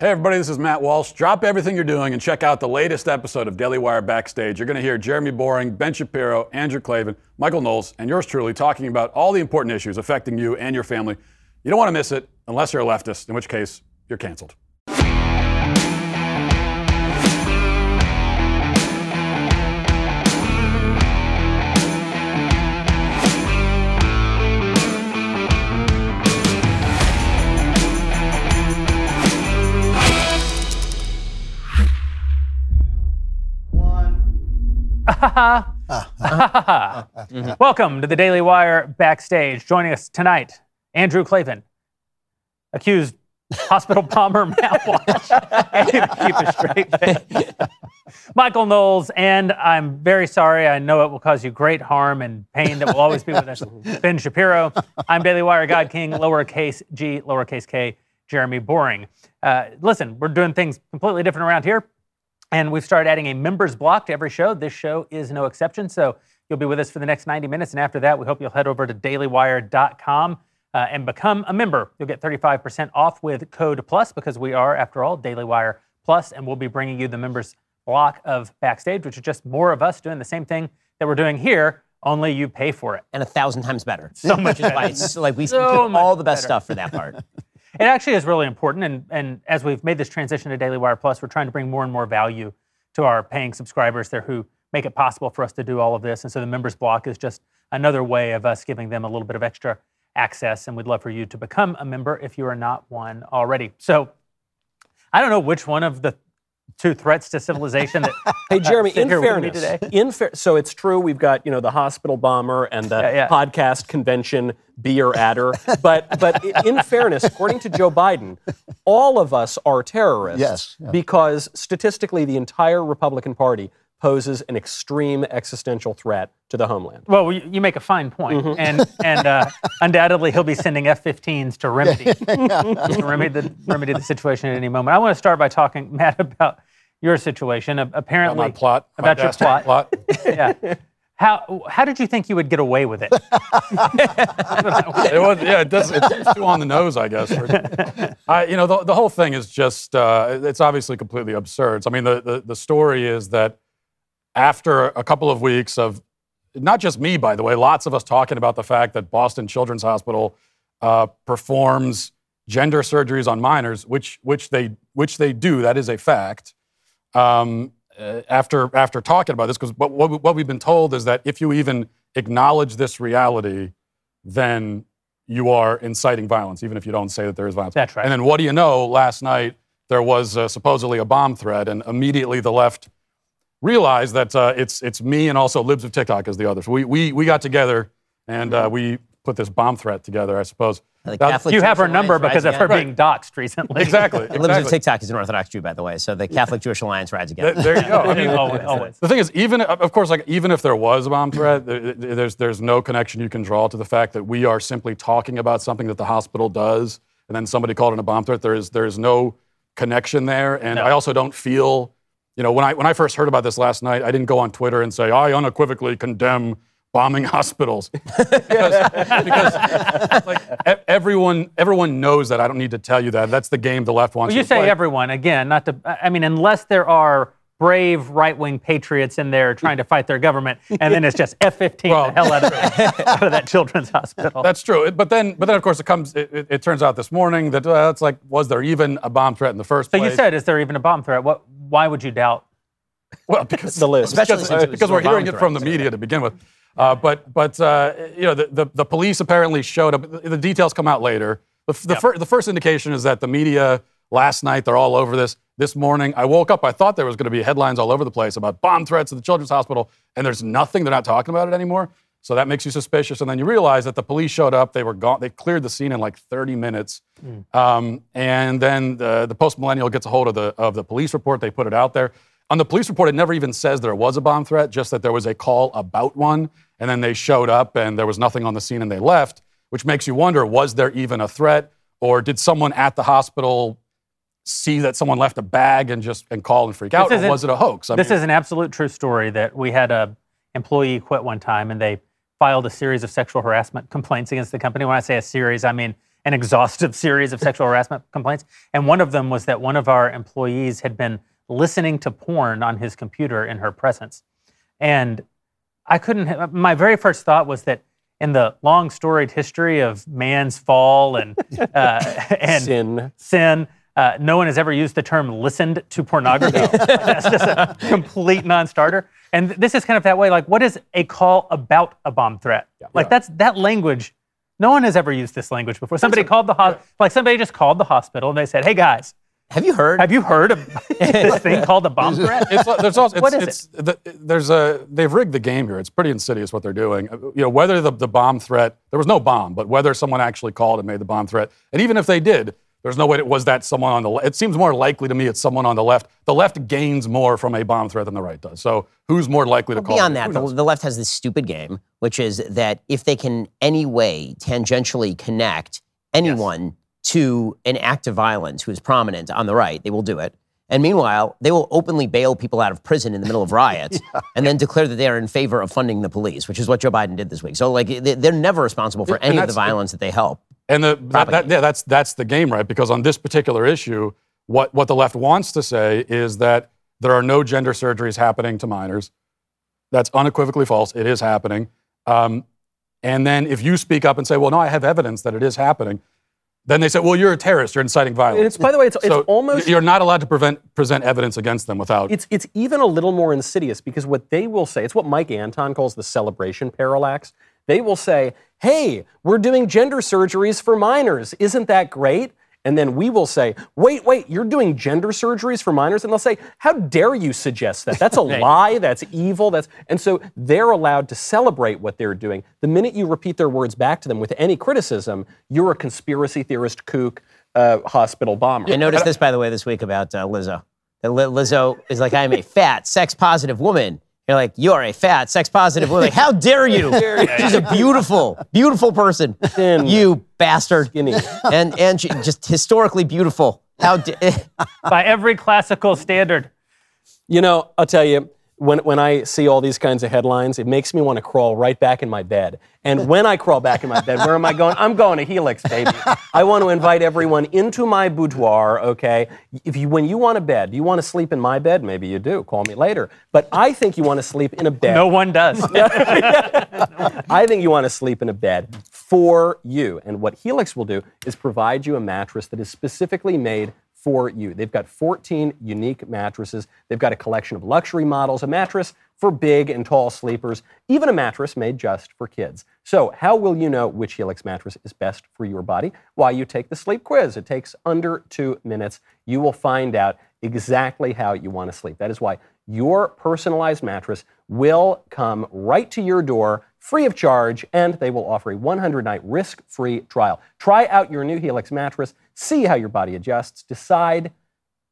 Hey, everybody, this is Matt Walsh. Drop everything you're doing and check out the latest episode of Daily Wire Backstage. You're going to hear Jeremy Boreing, Ben Shapiro, Andrew Klavan, Michael Knowles, and yours truly talking about all the important issues affecting you and your family. You don't want to miss it unless you're a leftist, in which case, you're canceled. Welcome to the Daily Wire backstage. Joining us tonight, Andrew Klavan, accused hospital bomber Matt Walsh. Keep a straight face. Michael Knowles, and I'm very sorry. I know it will cause you great harm and pain that will always be with us. Ben Shapiro. I'm Daily Wire God King, lowercase g, lowercase k, Jeremy Boreing. Uh, listen, we're doing things completely different around here. And we've started adding a members block to every show. This show is no exception. So you'll be with us for the next 90 minutes. And after that, we hope you'll head over to dailywire.com uh, and become a member. You'll get 35% off with code PLUS because we are, after all, Daily Wire Plus, and we'll be bringing you the members block of Backstage, which is just more of us doing the same thing that we're doing here, only you pay for it. and a thousand times better. So much Which is why better. it's like we So put all the best better. stuff for that part. It actually is really important. And, and as we've made this transition to Daily Wire Plus, we're trying to bring more and more value to our paying subscribers there who make it possible for us to do all of this. And so the members block is just another way of us giving them a little bit of extra access. And we'd love for you to become a member if you are not one already. So I don't know which one of the two threats to civilization that Hey Jeremy, sit in here with me fairness, today. in fair, so it's true we've got you know the hospital bomber and the Yeah, yeah. podcast convention beer adder, but but in fairness, according to Joe Biden, all of us are terrorists. Yes, yeah. because statistically, the entire Republican Party poses an extreme existential threat to the homeland. Well, you, you make a fine point. Mm-hmm. and and uh, undoubtedly he'll be sending F-15s to remedy to remedy the remedy the situation at any moment. I want to start by talking, Matt, about your situation. A- Apparently, my plot, my about your dastardly plot. yeah. How how did you think you would get away with it? it was, yeah, it does. It's too on the nose, I guess. I, you know, the, the whole thing is just, uh, it's obviously completely absurd. So, I mean, the, the, the story is that after a couple of weeks of, not just me, by the way, lots of us talking about the fact that Boston Children's Hospital uh, performs gender surgeries on minors, which, which, they, which they do, that is a fact. Um, uh, after, after talking about this, because what, what, what we've been told is that if you even acknowledge this reality, then you are inciting violence, even if you don't say that there is violence. That's right. And then what do you know? Last night there was uh, supposedly a bomb threat, and immediately the left realized that uh, it's it's me and also libs of TikTok as the others. We we we got together and uh, we put this bomb threat together. I suppose. The Now- You have her number Alliance because of her again. being doxxed recently. Exactly. Libs of. TikTok is an Orthodox Jew, by the way, so the Catholic Jewish Alliance rides again. there you go. I mean, always, always. The thing is, even of course, like even if there was a bomb threat, there's there's no connection you can draw to the fact that we are simply talking about something that the hospital does, and then somebody called it a bomb threat. There is there is no connection there, and No. I also don't feel, you know, when I when I first heard about this last night, I didn't go on Twitter and say I unequivocally condemn bombing hospitals because, because like e- everyone everyone knows that. I don't need to tell you that. That's the game the left wants. Well, you say play. everyone again, not to. I mean, unless there are brave right-wing patriots in there trying to fight their government, and then it's just F-15 Well- the hell out of, out of that children's hospital. That's true. But then, but then, of course, it comes. It, it, it turns out this morning that uh, it's like, was there even a bomb threat in the first so place? you said, is there even a bomb threat? What? Why would you doubt? well, because The list. Especially because, was because we're hearing it from the media to begin with. Uh, but but uh, you know, the, the the police apparently showed up. The, the details come out later. The, the, fir- the first indication is that the media last night they're all over this. This morning, I woke up. I thought there was going to be headlines all over the place about bomb threats at the children's hospital, and there's nothing. They're not talking about it anymore. So that makes you suspicious. And then you realize that the police showed up. They were gone. They cleared the scene in like 30 minutes. Um, and then the, the post millennial gets a hold of the of the police report. They put it out there. On the police report, it never even says there was a bomb threat, just that there was a call about one. And then they showed up and there was nothing on the scene and they left, which makes you wonder was there even a threat? Or did someone at the hospital see that someone left a bag and just and call and freak out? Or was it a hoax? I this mean, is an absolute true story that we had a employee quit one time and they filed a series of sexual harassment complaints against the company. When I say a series, I mean an exhaustive series of sexual harassment complaints. And one of them was that one of our employees had been listening to porn on his computer in her presence. And I couldn't, my very first thought was that in the long storied history of man's fall and, uh, and Sin. sin, uh, no one has ever used the term listened to pornography. That's just a complete non starter. And this is kind of that way. Like, what is a call about a bomb threat? Like, that's that language. No one has ever used this language before. Somebody called the hospital, like somebody just called the hospital and they said, "Hey guys, Have you heard? have you heard of this thing called a bomb threat?" It's, there's also, it's, What is it's, the, there's a, they've rigged the game here. It's pretty insidious what they're doing. Uh, You know, whether the, the bomb threat, there was no bomb, but whether someone actually called and made the bomb threat, and even if they did, there's no way it was that someone on the left. It seems more likely to me it's someone on the left. The left gains more from a bomb threat than the right does. So who's more likely to call? Beyond it? that, the, the left has this stupid game, which is that if they can any way tangentially connect anyone to an act of violence who is prominent on the right, they will do it. And meanwhile, they will openly bail people out of prison in the middle of riots and then declare that they are in favor of funding the police, which is what Joe Biden did this week. So, like, they- they're never responsible for Yeah, any of the violence that they help. And the, that, that, yeah, that's that's the game, right? Because on this particular issue, what what the left wants to say is that there are no gender surgeries happening to minors. That's unequivocally false. It is happening. Um, and then if you speak up and say, "Well, no, I have evidence that it is happening," then they say, "Well, you're a terrorist. You're inciting violence." And it's by the way, it's, it's so almost you're not allowed to prevent, present evidence against them without. it's it's even a little more insidious because what they will say, it's what Mike Anton calls the celebration parallax. They will say, "Hey, we're doing gender surgeries for minors. Isn't that great?" And then we will say, "Wait, wait, you're doing gender surgeries for minors?" And they'll say, "How dare you suggest that? That's a lie. That's evil. That's..." And so they're allowed to celebrate what they're doing. The minute you repeat their words back to them with any criticism, you're a conspiracy theorist, kook, uh, hospital bomber. I noticed this, by the way, this week about uh, Lizzo. Lizzo is like, I'm a fat, sex positive woman. You're like, you're a fat, sex positive woman. Like, how dare you? She's a beautiful, beautiful person. Thin. You bastard. Skinny. And, and she, just historically beautiful. How da- By every classical standard. You know, I'll tell you, when, when I see all these kinds of headlines, it makes me want to crawl right back in my bed. And when I crawl back in my bed, where am I going? I'm going to Helix, baby. I want to invite everyone into my boudoir, okay? If you, when you want a bed, do you want to sleep in my bed? Maybe you do. Call me later. But I think you want to sleep in a bed. No one does. I think you want to sleep in a bed for you. And what Helix will do is provide you a mattress that is specifically made for you. They've got 14 unique mattresses. They've got a collection of luxury models, a mattress for big and tall sleepers, even a mattress made just for kids. So, how will you know which Helix mattress is best for your body? Why, you take the sleep quiz. It takes under two minutes. You will find out exactly how you want to sleep. That is why your personalized mattress will come right to your door free of charge, and they will offer a 100 night risk free trial. Try out your new Helix mattress, see how your body adjusts, decide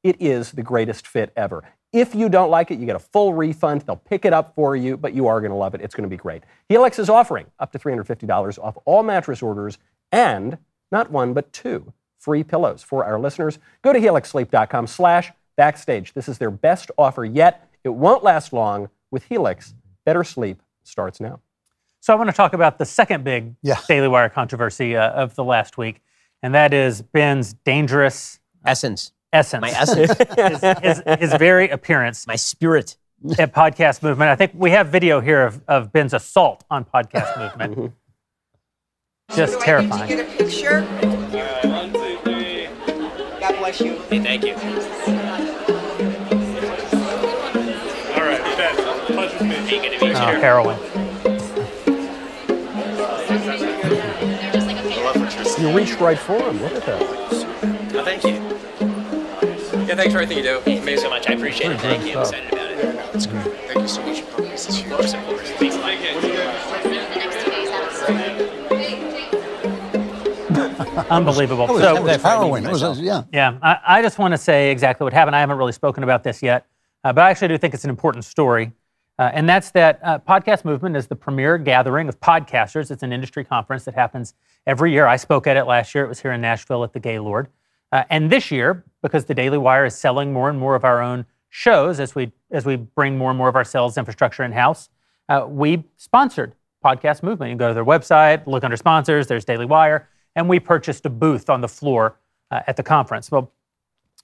it is the greatest fit ever. If you don't like it, you get a full refund. They'll pick it up for you, but you are going to love it. It's going to be great. Helix is offering up to $350 off all mattress orders and not one, but two free pillows for our listeners. Go to helixsleep.com slash backstage. This is their best offer yet. It won't last long. With Helix, better sleep starts now. So I want to talk about the second big Yeah. Daily Wire controversy uh, of the last week, and that is Ben's dangerous essence, essence, my essence, his, his, his very appearance my spirit. at Podcast Movement. I think we have video here of, of Ben's assault on Podcast Movement. Just Do I terrifying. need to get a picture? One, two, three. God bless you. Hey, thank you. All right, Ben, punch with me. Hey, good to meet Oh, harrowing. You reached right for him. Look at that. Oh, thank you. Yeah, thanks for everything you do. Thank you so much. I appreciate it. Thank you. I'm excited about it. That's great. Thank you so much for coming. This is Of huge. course, of course. Thanks a lot. Unbelievable. That was, So- that was harrowing. It was, yeah. Yeah, I, I just want to say exactly what happened. I haven't really spoken about this yet, uh, but I actually do think it's an important story. Uh, and that's that uh, Podcast Movement is the premier gathering of podcasters. It's an industry conference that happens every year. I spoke at it last year. It was here in Nashville at the Gaylord. Uh, and this year, because the Daily Wire is selling more and more of our own shows as we as we bring more and more of our sales infrastructure in house, uh, we sponsored Podcast Movement. You can go to their website, look under sponsors. There's Daily Wire, and we purchased a booth on the floor uh, at the conference. Well,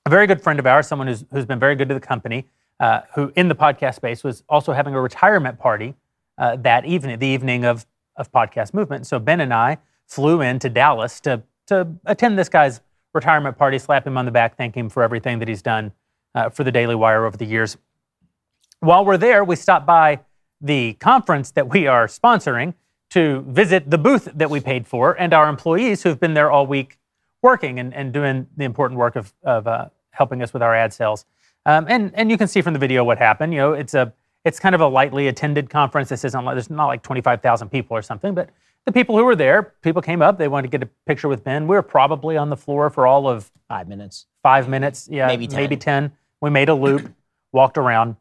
a very good friend of ours, someone who's, who's been very good to the company, uh, who in the podcast space was also having a retirement party uh, that evening, the evening of, of podcast movement. So Ben and I flew into Dallas to, to attend this guy's retirement party, slap him on the back, thank him for everything that he's done uh, for the Daily Wire over the years. While we're there, we stopped by the conference that we are sponsoring to visit the booth that we paid for and our employees who've been there all week working and, and doing the important work of, of uh, helping us with our ad sales. Um, and, and you can see from the video what happened. You know, it's a it's kind of a lightly attended conference. This isn't like, there's not like 25,000 people or something, but the people who were there, people came up, they wanted to get a picture with Ben. We were probably on the floor for all of Five minutes. five minutes, yeah, Maybe 10. maybe 10. We made a loop, walked around,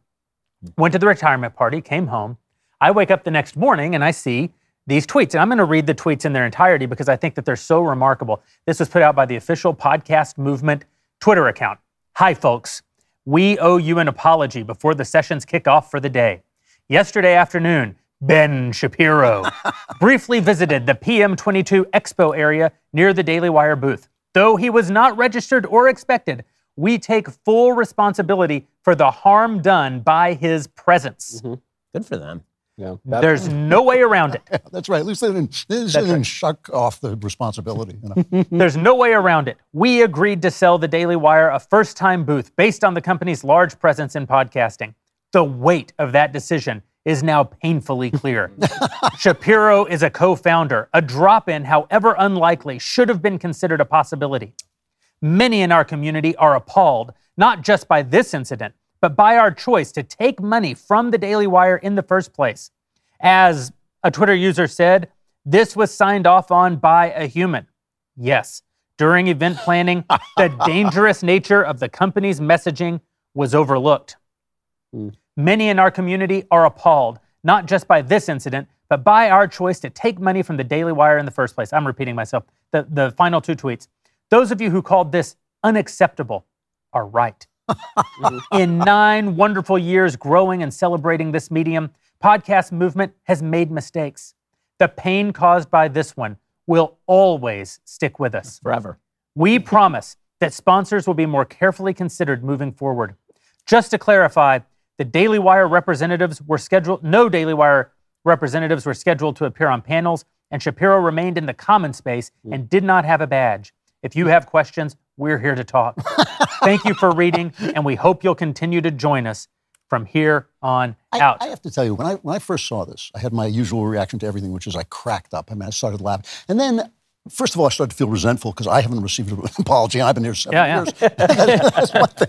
went to the retirement party, came home. I wake up the next morning and I see these tweets. And I'm going to read the tweets in their entirety because I think that they're so remarkable. This was put out by the official podcast movement Twitter account. Hi, folks. We owe you an apology before the sessions kick off for the day. Yesterday afternoon, Ben Shapiro briefly visited the PM22 Expo area near the Daily Wire booth. Though he was not registered or expected, we take full responsibility for the harm done by his presence. Mm-hmm. Good for them. Yeah, that- There's no way around it. That's right. At least they didn't, they didn't, right. shuck off the responsibility. You know? There's no way around it. We agreed to sell the Daily Wire a first time booth based on the company's large presence in podcasting. The weight of that decision is now painfully clear. Shapiro is a co founder. A drop in, however unlikely, should have been considered a possibility. Many in our community are appalled, not just by this incident, but by our choice to take money from the Daily Wire in the first place. As a Twitter user said, this was signed off on by a human. Yes, during event planning, the dangerous nature of the company's messaging was overlooked. Hmm. Many in our community are appalled, not just by this incident, but by our choice to take money from the Daily Wire in the first place. I'm repeating myself. The, the final two tweets. Those of you who called this unacceptable are right. in nine wonderful years growing and celebrating this medium, podcast movement has made mistakes. The pain caused by this one will always stick with us. Forever. We promise that sponsors will be more carefully considered moving forward. Just to clarify, the Daily Wire representatives were scheduled, no Daily Wire representatives were scheduled to appear on panels, and Shapiro remained in the common space and mm. did not have a badge. If you have questions, we're here to talk. Thank you for reading, and we hope you'll continue to join us from here on I, out. I have to tell you, when I when I first saw this, I had my usual reaction to everything, which is I cracked up. I mean, I started laughing, and then. First of all, I started to feel resentful because I haven't received an apology, and I've been here seven Yeah, yeah. years. That's one thing.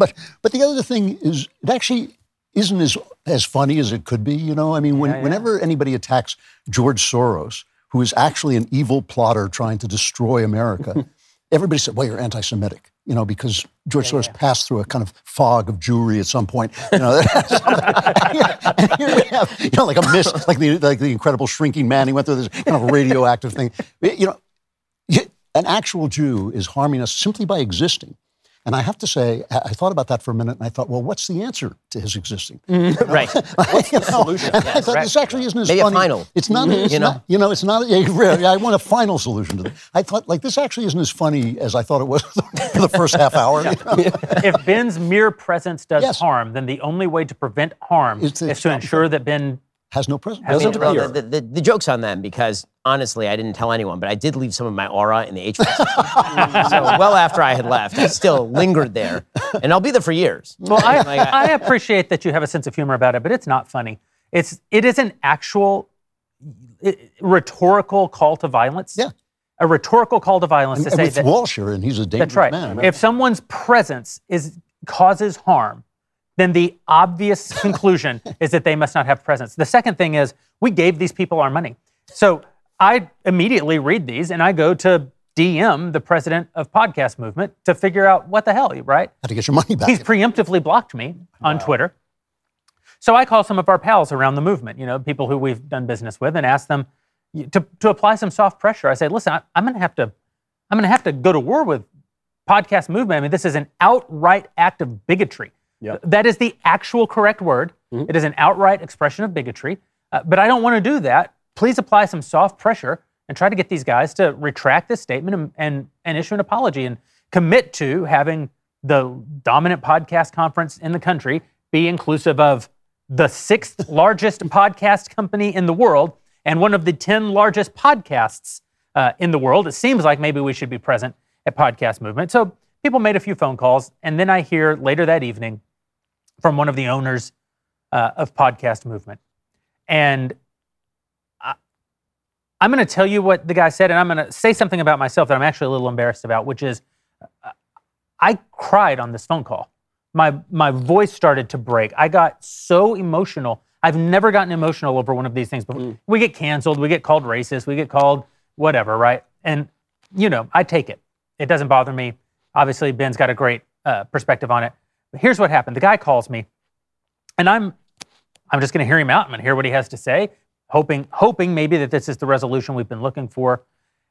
But but the other thing is, it actually isn't as as funny as it could be. You know, I mean, when, yeah. whenever anybody attacks George Soros, who is actually an evil plotter trying to destroy America, everybody said, "Well, you're anti-Semitic," you know, because George Soros passed through a kind of fog of Jewry at some point. You know, here have, you know, like a mist, like the like the Incredible Shrinking Man. He went through this kind of radioactive thing. You know, an actual Jew is harming us simply by existing. And I have to say, I thought about that for a minute, and I thought, well, what's the answer to his existing? Mm, right. What's the solution? And I thought this actually isn't as Maybe a final. It's not. Mm-hmm. It's You know? not. You know, it's not. Yeah, I want a final solution to that. I thought like this actually isn't as funny as I thought it was for the first half hour. you know? if Ben's mere presence does Yes. harm, then the only way to prevent harm Is to is to ensure that Ben Has no presence. I mean, well, the, the, the joke's on them because honestly, I didn't tell anyone, but I did leave some of my aura in the HVAC so well after I had left, I still lingered there, and I'll be there for years. Well, I, Like, I- I appreciate that you have a sense of humor about it, but it's not funny. It's it is an actual i- rhetorical call to violence. Yeah. A rhetorical call to violence And, to and say with that Walsh here, and he's a dangerous that's right. man. If someone's presence is causes harm, then the obvious conclusion is that they must not have presence. The second thing is we gave these people our money. So I immediately read these and I go to DM the president of Podcast Movement to figure out what the hell, right? How to get your money back? He's preemptively blocked me on Twitter. So I call some of our pals around the movement, you know, people who we've done business with, and ask them to, to apply some soft pressure. I say, listen, I, I'm going to have to, I'm going to have to go to war with podcast movement. I mean, this is an outright act of bigotry. Yeah. That is the actual correct word. It is an outright expression of bigotry. Uh, but I don't want to do that. Please apply some soft pressure and try to get these guys to retract this statement and, and, and issue an apology and commit to having the dominant podcast conference in the country be inclusive of the sixth largest podcast company in the world and one of the 10 largest podcasts uh, in the world. It seems like maybe we should be present at Podcast Movement. So people made a few phone calls, and then I hear later that evening from one of the owners uh, of Podcast Movement. And I, I'm going to tell you what the guy said, and I'm going to say something about myself that I'm actually a little embarrassed about, which is uh, I cried on this phone call. My, my voice started to break. I got so emotional. I've never gotten emotional over one of these things before. We get canceled, we get called racist, we get called whatever, right? And, you know, I take it. It doesn't bother me. Obviously, Ben's got a great uh, perspective on it. Here's what happened the guy calls me, and I'm, I'm just going to hear him out. I'm going to hear what he has to say, hoping, hoping maybe that this is the resolution we've been looking for.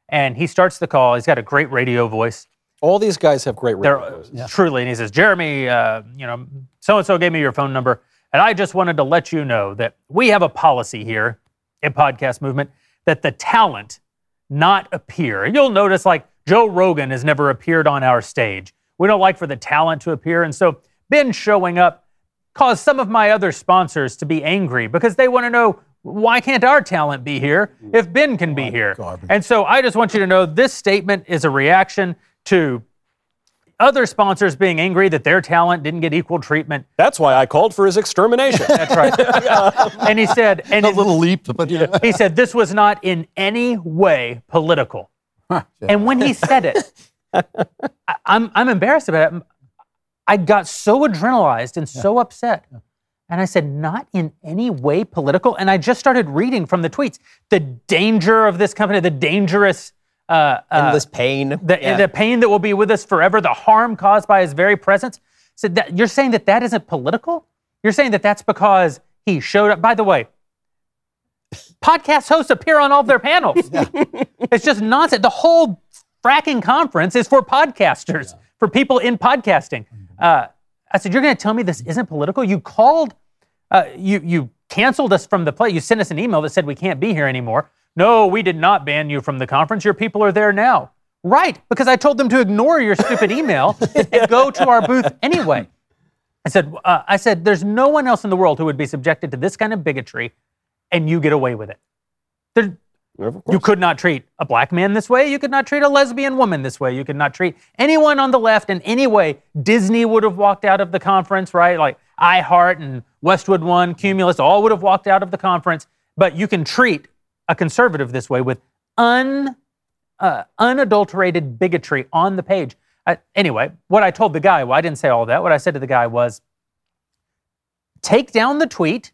And he starts the call. He's got a great radio voice. All these guys have great They're radio voices. truly, and he says, Jeremy, uh, you know, so and so gave me your phone number, and I just wanted to let you know that we have a policy here at Podcast Movement that the talent not appear. You'll notice, like Joe Rogan has never appeared on our stage. We don't like for the talent to appear, and so Ben showing up caused some of my other sponsors to be angry because they want to know why can't our talent be here if Ben can be here? garbage. And so I just want you to know this statement is a reaction to other sponsors being angry that their talent didn't get equal treatment. That's why I called for his extermination. That's right. and he said, and A it- little leap, but yeah. he said this was not in any way political. And when he said it, I, I'm, I'm embarrassed about it. I got so adrenalized and so upset. And I said, not in any way political. And I just started reading from the tweets the danger of this company, the dangerous. Uh, uh, Endless pain. the, Yeah. the pain that will be with us forever, the harm caused by his very presence. So that, you're saying that that isn't political? You're saying that that's because he showed up. By the way, podcast hosts appear on all of their panels. it's just nonsense. The whole fracking conference is for podcasters, for people in podcasting. Uh, I said, you're going to tell me this isn't political? You called, uh, you you canceled us from the play. You sent us an email that said we can't be here anymore. No, we did not ban you from the conference. Your people are there now. Right, because I told them to ignore your stupid email and go to our booth anyway. I said, uh, I said, there's no one else in the world who would be subjected to this kind of bigotry, and you get away with it. There, you could not treat a black man this way. You could not treat a lesbian woman this way. You could not treat anyone on the left in any way. Disney would have walked out of the conference, right? Like iHeart and Westwood One, Cumulus, all would have walked out of the conference. But you can treat a conservative this way with un, uh, unadulterated bigotry on the page. Uh, anyway, what I told the guy, well, I didn't say all that. What I said to the guy was take down the tweet,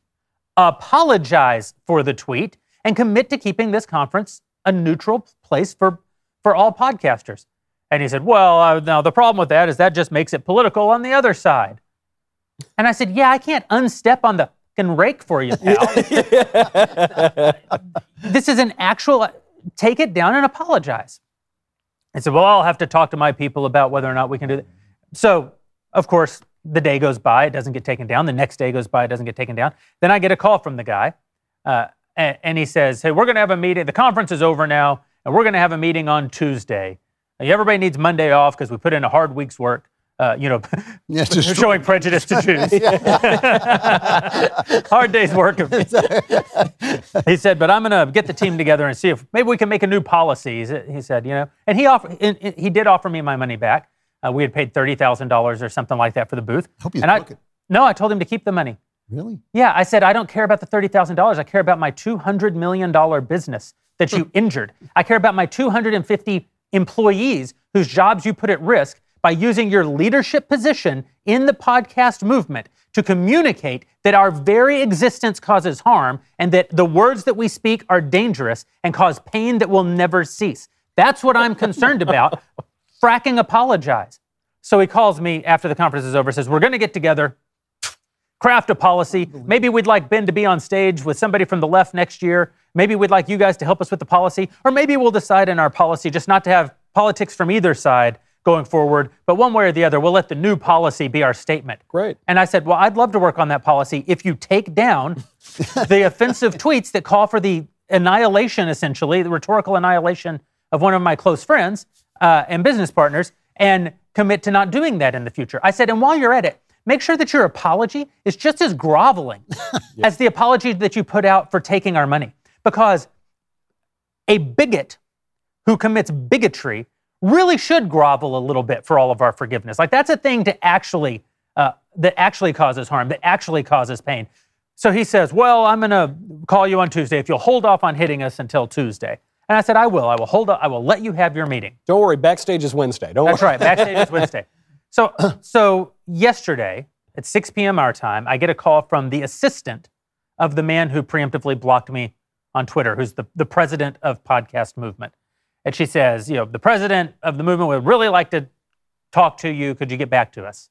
apologize for the tweet, and commit to keeping this conference a neutral place for, for all podcasters. And he said, Well, uh, now the problem with that is that just makes it political on the other side. And I said, Yeah, I can't unstep on the fucking rake for you, pal. this is an actual, take it down and apologize. I said, Well, I'll have to talk to my people about whether or not we can do that. So, of course, the day goes by, it doesn't get taken down. The next day goes by, it doesn't get taken down. Then I get a call from the guy, uh, and, and he says, Hey, we're going to have a meeting. The conference is over now, and we're going to have a meeting on Tuesday. Now, everybody needs Monday off because we put in a hard week's work. Uh, you know, Yeah, just- showing prejudice to Jews. hard day's work. Of he said, but I'm going to get the team together and see if maybe we can make a new policy. He said- you know, and he offered, he did offer me my money back. Uh, we had paid thirty thousand dollars or something like that for the booth. Hope you and I, took it. no, I told him to keep the money. Really? Yeah, I said, I don't care about the $30,000. I care about my $200 million business that you hmm. injured. I care about my 250 employees whose jobs you put at risk by using your leadership position in the podcast movement to communicate that our very existence causes harm and that the words that we speak are dangerous and cause pain that will never cease. That's what I'm concerned about. Fracking apologize. So he calls me after the conference is over, says, We're going to get together craft a policy. Maybe we'd like Ben to be on stage with somebody from the left next year. Maybe we'd like you guys to help us with the policy. Or maybe we'll decide in our policy just not to have politics from either side going forward, but one way or the other, we'll let the new policy be our statement. Great. And I said, Well, I'd love to work on that policy if you take down the offensive tweets that call for the annihilation, essentially, the rhetorical annihilation of one of my close friends uh, and business partners, and commit to not doing that in the future. I said, and while you're at it, make sure that your apology is just as groveling as the apology that you put out for taking our money. Because a bigot who commits bigotry really should grovel a little bit for all of our forgiveness. Like that's a thing to actually uh, that actually causes harm, that actually causes pain. So he says, "Well, I'm going to call you on Tuesday if you'll hold off on hitting us until Tuesday." And I said, "I will. I will hold up. I will let you have your meeting." Don't worry, backstage is Wednesday. Don't That's worry. right. Backstage is Wednesday. So, so yesterday at 6 p.m. our time, I get a call from the assistant of the man who preemptively blocked me on Twitter, who's the, the president of Podcast Movement. And she says, you know, the president of the movement would really like to talk to you. Could you get back to us?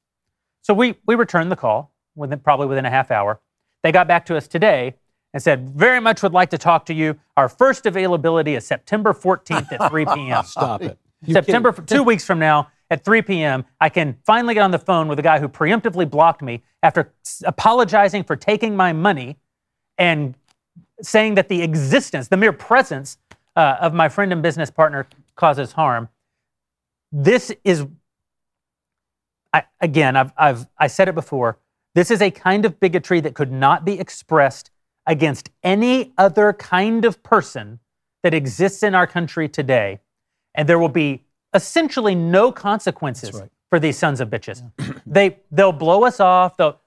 So we, we returned the call within, probably within a half hour. They got back to us today and said, very much would like to talk to you. Our first availability is September 14th at 3 p.m. Stop it. You September, kidding? two weeks from now at 3 p.m., I can finally get on the phone with a guy who preemptively blocked me after apologizing for taking my money and saying that the existence, the mere presence uh, of my friend and business partner causes harm. This is, I, again, I've, I've I said it before. This is a kind of bigotry that could not be expressed against any other kind of person that exists in our country today, and there will be essentially no consequences right. for these sons of bitches. they they'll blow us off. They'll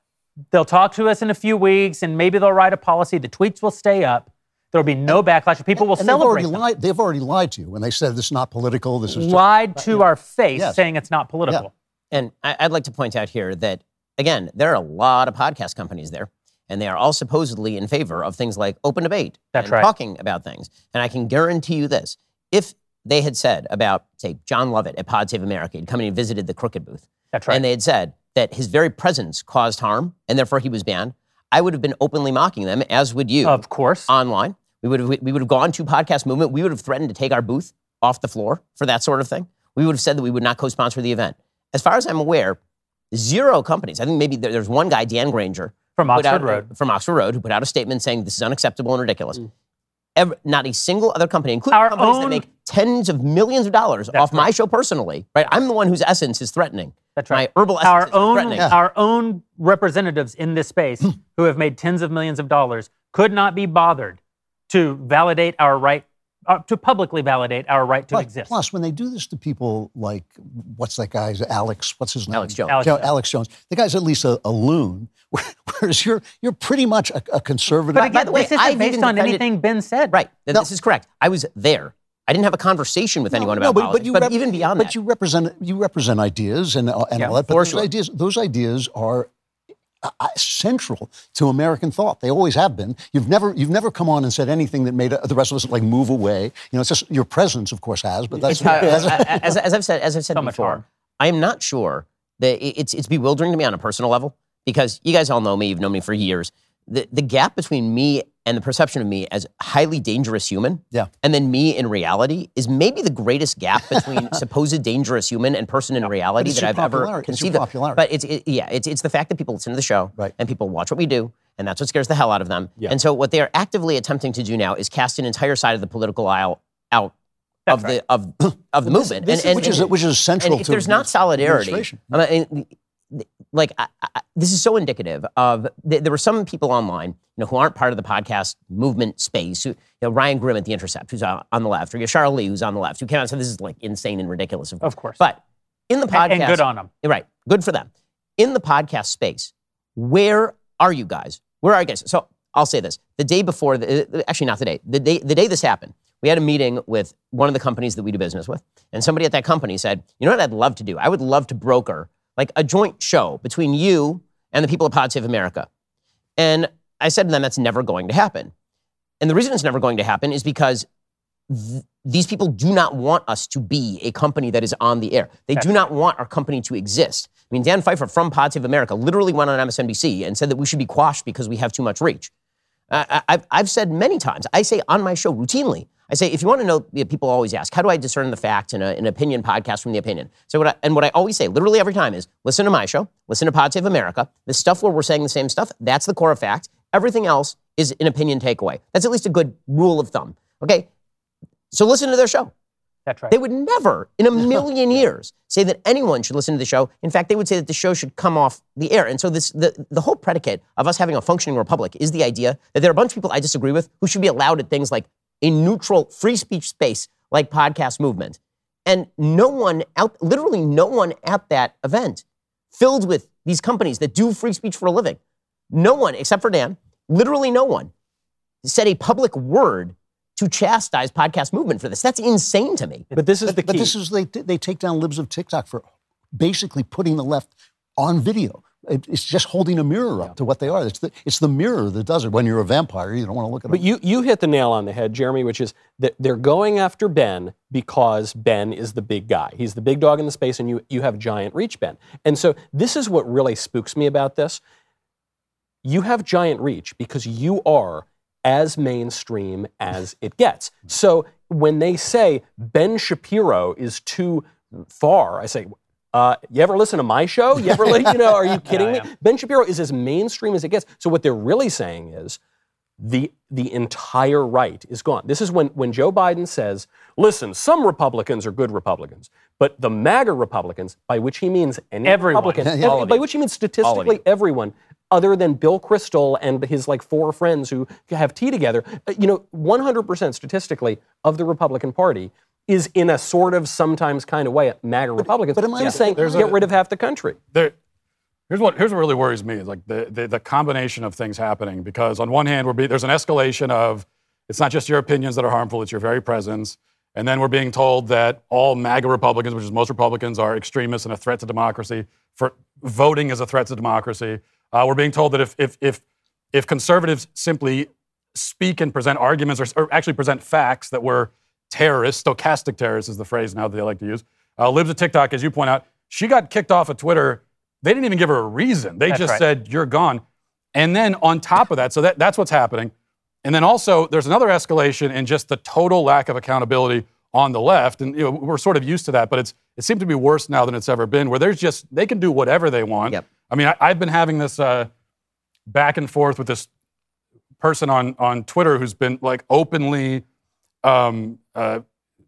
they'll talk to us in a few weeks, and maybe they'll write a policy. The tweets will stay up. There'll be no backlash. People will and they've celebrate. already them. lied. They've already lied to you when they said this is not political. This is just, Lied to our face, Yes. saying it's not political. And I- I'd like to point out here that, again, there are a lot of podcast companies there, and they are all supposedly in favor of things like open debate That's and right. talking about things. And I can guarantee you this if they had said about, say, Jon Lovett at Pod Save America, he'd come in and visited the Crooked booth, That's right. and they had said that his very presence caused harm, and therefore he was banned, I would have been openly mocking them, as would you of course. online. We would have we would have gone to podcast movement. We would have threatened to take our booth off the floor for that sort of thing. We would have said that we would not co-sponsor the event. As far as I'm aware, zero companies. I think maybe there- there's one guy, Dan Granger, From Oxford out- Road. Uh, from Oxford Road, who put out a statement saying this is unacceptable and ridiculous. Mm. Ever, not a single other company, including Our companies own- that make tens of millions of dollars off my show personally. Right, I'm the one whose essence is threatening. That's right. My herbal essence our is own threatening. our own representatives in this space who have made tens of millions of dollars could not be bothered to validate our right uh, to publicly validate our right to Plus- exist. Plus, when they do this to people like, what's that guy's, Alex, what's his name? Alex Jones. Alex Jones. Alex Jones. The guy's at least a, a loon, whereas you're you're pretty much a, a conservative. but again, the way, this isn't I've based on defended- anything Ben said. Right. No. This is correct. I was there. I didn't have a conversation with anyone about but, politics. but you but rep- even beyond but that, but you represent you represent ideas and uh, and Yeah, all that. But for those sure. ideas those ideas are uh, uh, central to American thought. They always have been. You've never you've never come on and said anything that made uh, the rest of us like move away. You know, it's just your presence, of course, has. But that's, how- that's as, as I've said, as I've said So before. I am not sure that it's it's bewildering to me on a personal level because you guys all know me, you've known me for years. The the gap between me and the perception of me as highly dangerous human, Yeah. and then me in reality is maybe the greatest gap between supposed dangerous human and person in reality that I've ever popularity. It's conceived of. But it's it, yeah, it's it's the fact that people listen to the show Right. and people watch what we do, and that's what scares the hell out of them. Yeah. And so what they are actively attempting to do now is cast an entire side of the political aisle out of That's the of of the movement, this- and, and, which is which is central and if there's not solidarity. I mean, like I, I, this is so indicative of th- there were some people online, you know, who aren't part of the podcast movement space. Who, you know, Ryan Grim at the Intercept, who's on, on the left, or Yashar Ali, who's on the left, who came out and said this is like insane and ridiculous. Of course, Of course. but in the podcast, And, and good on them. Right. Good for them. In the podcast space, where are you guys? Where are you guys? So I'll say this: the day before, the, uh, actually not the day, the day, the day this happened, we had a meeting with one of the companies that we do business with, and somebody at that company said, "You know what? I'd love to do. I would love to broker like a joint show between you and the people of Pod Save America." And I said to them, "That's never going to happen." And the reason it's never going to happen is because th- these people do not want us to be a company that is on the air. They do not want our company to exist. I mean, Dan Pfeiffer from Pod Save America literally went on MSNBC and said that we should be quashed because we have too much reach. Uh, I- I've, I've said many times, I say on my show routinely, I say, if you want to know, you know, people always ask, how do I discern the fact in a, an opinion podcast from the opinion? So what I, and what I always say, literally every time is, listen to my show, listen to Pod Save America. The stuff where we're saying the same stuff, that's the core of fact. Everything else is an opinion takeaway. That's at least a good rule of thumb. Okay? So listen to their show. That's right. They would never, in a million years, say that anyone should listen to the show. In fact, they would say that the show should come off the air. And so this the, the whole predicate of us having a functioning republic is the idea that there are a bunch of people I disagree with who should be allowed at things like a neutral free speech space like podcast movement. And no one out literally no one at that event filled with these companies that do free speech for a living. No one, except for Dan, literally no one, said a public word to chastise podcast movement for this. That's insane to me. But this is the But, but this is they they take down libs of TikTok for basically putting the left on video. It- It's just holding a mirror up to what they are. It's the it's the mirror that does it. When you're a vampire, you don't want to look at it. But you, you hit the nail on the head, Jeremy, which is that they're going after Ben because Ben is the big guy. He's the big dog in the space, and you, you have giant reach, Ben. And so this is what really spooks me about this. You have giant reach because you are as mainstream as it gets. So when they say Ben Shapiro is too far, I say, uh, you ever listen to my show? You ever, you know, are you kidding me? Ben Shapiro is as mainstream as it gets. So what they're really saying is, the the entire right is gone. This is when when Joe Biden says, "Listen, some Republicans are good Republicans, but the MAGA Republicans, by which he means any Everyone. Republican, of by which he means statistically everyone." Other than Bill Kristol and his like four friends who have tea together, uh, you know, 100% statistically of the Republican Party is in a sort of sometimes kind of way a MAGA Republicans. but am I- He's saying There's get a- rid of half the country. there, here's what here's what really worries me is like the, the the combination of things happening because on one hand we're be, there's an escalation of it's not just your opinions that are harmful it's your very presence and then we're being told that all MAGA Republicans which is most Republicans are extremists and a threat to democracy for voting is a threat to democracy uh, we're being told that if if if if conservatives simply speak and present arguments or, or actually present facts that we're terrorists, stochastic terrorists is the phrase now that they like to use. Uh, Libs of TikTok, as you point out, she got kicked off of Twitter. They didn't even give her a reason. They That's just right. said, you're gone. And then on top of that, so that, that's what's happening. And then also, there's another escalation in just the total lack of accountability on the left. And you know, we're sort of used to that, but it's it seems to be worse now than it's ever been, where there's just, they can do whatever they want. Yep. I mean, I, I've been having this uh, back and forth with this person on, on Twitter who's been like openly um, uh,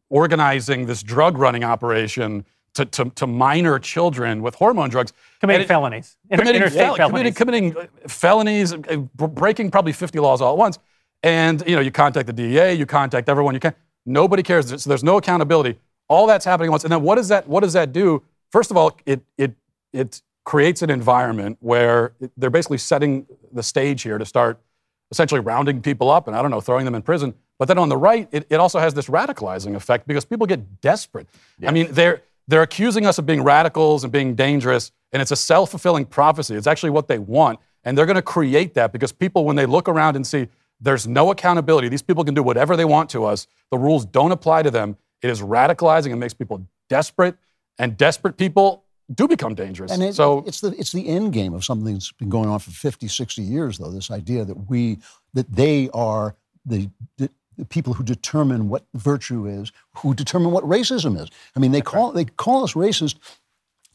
organizing this drug running operation to, to, to minor children with hormone drugs. committing it- felonies. Inter- committing, fel- felonies. committing, committing felonies, breaking probably 50 laws all at once. And you know, you contact the DEA, you contact everyone you can. Nobody cares. So there's no accountability. All that's happening at once. And then what does that what does that do? First of all, it it it creates an environment where they're basically setting the stage here to start essentially rounding people up and I don't know, throwing them in prison. But then on the right, it, it also has this radicalizing effect because people get desperate. I mean, they're they're accusing us of being radicals and being dangerous, and it's a self-fulfilling prophecy. It's actually what they want. And they're going to create that because people, when they look around and see there's no accountability, these people can do whatever they want to us, the rules don't apply to them, it is radicalizing and makes people desperate, and desperate people do become dangerous. And it, so it's the it's the end game of something that's been going on for 50, 60 years, though. This idea that we that they are the, the, the people who determine what virtue is, who determine what racism is. I mean, they call they call us racist.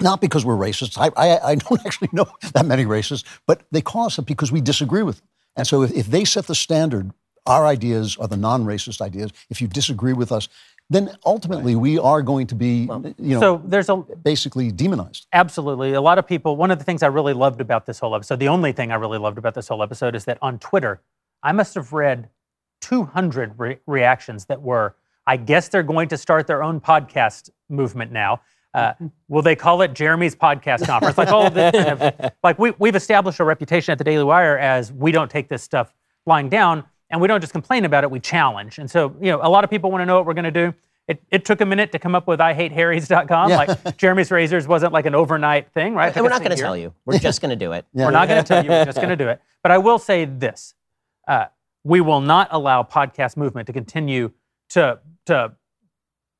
Not because we're racist. I, I, I don't actually know that many racists, but they call us it because we disagree with them. And so if, if they set the standard, our ideas are the non-racist ideas. If you disagree with us, then ultimately we are going to be, you know, So there's a basically demonized. Absolutely. A lot of people, one of the things I really loved about this whole episode, the only thing I really loved about this whole episode is that on Twitter, I must have read 200 re- reactions that were, I guess they're going to start their own podcast movement now. Uh, will they call it Jeremy's podcast conference? Like, all of this kind of, like we, we've established a reputation at the Daily Wire as we don't take this stuff lying down and we don't just complain about it, we challenge. And so, you know, a lot of people want to know what we're going to do. It, it took a minute to come up with IHateHarrys.com. Yeah. Like Jeremy's Razors wasn't like an overnight thing, right? And we're not going to tell you. We're just going to do it. We're not going to tell you. We're just going to do it. But I will say this: uh, we will not allow podcast movement to continue to to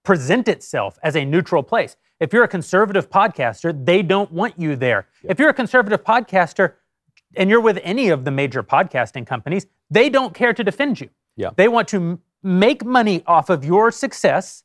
present itself as a neutral place. If you're a conservative podcaster, they don't want you there. If you're a conservative podcaster and you're with any of the major podcasting companies, they don't care to defend you. Yeah. They want to m- make money off of your success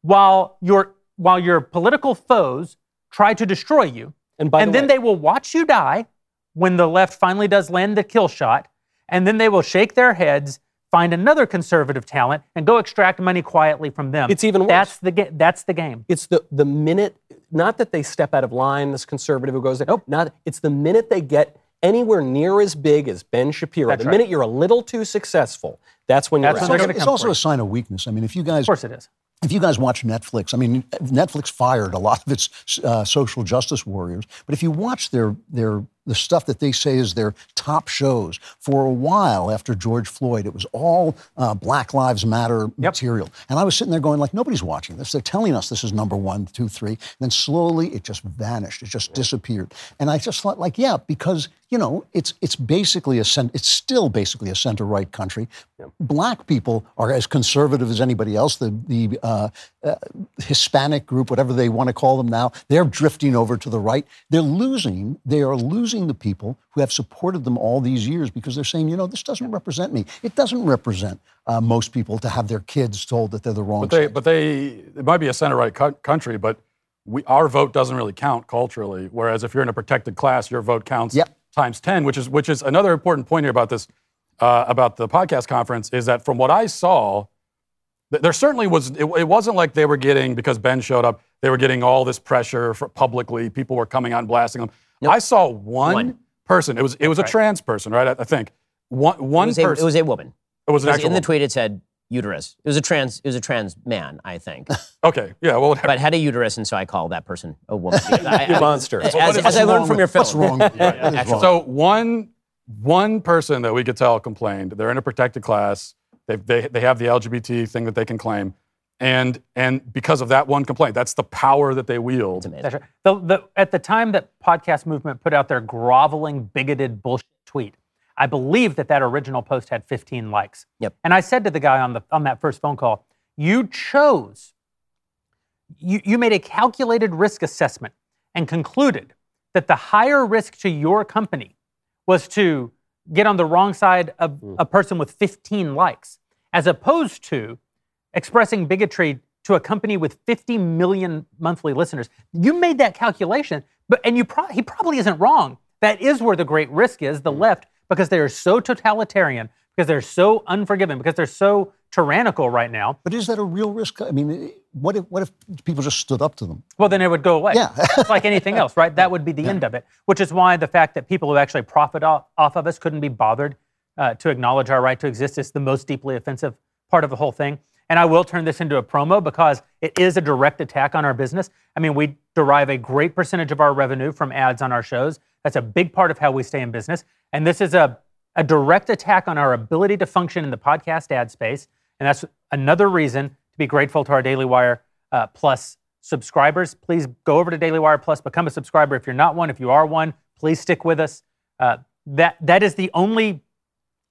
while your while your political foes try to destroy you And by and the then way, they will watch you die when the left finally does land the kill shot. And then they will shake their heads, find another conservative talent, and go extract money quietly from them. It's even worse. That's the ga- that's the game. It's the the minute, not that they step out of line, this conservative who goes there. Nope. Not. It's the minute they get anywhere near as big as Ben Shapiro. That's the right. minute you're a little too successful, that's when you're That's out. when they're Also- gonna it's also for a sign of weakness. I mean, if you guys Of course it is. if you guys watch Netflix, I mean, Netflix fired a lot of its uh, social justice warriors. But if you watch their their the stuff that they say is their top shows for a while after George Floyd, it was all uh, Black Lives Matter material. And I was sitting there going, like, nobody's watching this. They're telling us this is number one, two, three. And then slowly it just vanished. It just disappeared. And I just thought, like, yeah, because you know, it's it's basically a cent- it's still basically a center right country. Black people are as conservative as anybody else. The the uh, uh, Hispanic group, whatever they want to call them now, they're drifting over to the right. They're losing. They are losing the people who have supported them all these years because they're saying, you know, this doesn't represent me. It doesn't represent uh, most people to have their kids told that they're the wrong. But they, side. but they, it might be a center-right co- country, but we, our vote doesn't really count culturally. Whereas if you're in a protected class, your vote counts Yep. times ten, which is which is another important point here about this, uh, about the podcast conference, is that from what I saw, th- there certainly was. It, it wasn't like they were getting because Ben showed up. They were getting all this pressure publicly. People were coming out and blasting them. I saw one, One. person. It was it was a trans person, right? I, I think one It one was, a, person. it was a woman. it was an It was- actual in the tweet, it said uterus. It was a trans. It was a trans man, I think, Okay, yeah, well, whatever. but had a uterus, and so I call that person a woman. because I- You I- monster. As, what is- as what's I learned wrong from your film. What's wrong? with that? What is actually. wrong? So one one person that we could tell complained. They're in a protected class. They they they have the LGBT thing that they can claim, and and because of that one complaint, that's the power that they wield. That's right. The, the, at the time that podcast movement put out their groveling, bigoted bullshit tweet, I believe that that original post had 15 likes. Yep. And I said to the guy on the on that first phone call, "You chose. You you made a calculated risk assessment and concluded that the higher risk to your company was to get on the wrong side of hmm. a person with 15 likes, as opposed to expressing bigotry to a company with 50 million monthly listeners. You made that calculation, but and you pro- he probably isn't wrong. That is where the great risk is, the left, because they are so totalitarian, because they're so unforgiving, because they're so tyrannical right now. But is that a real risk? I mean, what if what if people just stood up to them? Well, then it would go away. Yeah. it's like anything else, right? That would be the end of it. Which is why the fact that people who actually profit off, off of us couldn't be bothered uh, to acknowledge our right to exist is the most deeply offensive part of the whole thing. And I will turn this into a promo because it is a direct attack on our business. I mean, we derive a great percentage of our revenue from ads on our shows. That's a big part of how we stay in business. And this is a, a direct attack on our ability to function in the podcast ad space. And that's another reason to be grateful to our Daily Wire uh, Plus subscribers. Please go over to Daily Wire Plus, become a subscriber. If you're not one, if you are one, please stick with us. Uh, that that is the only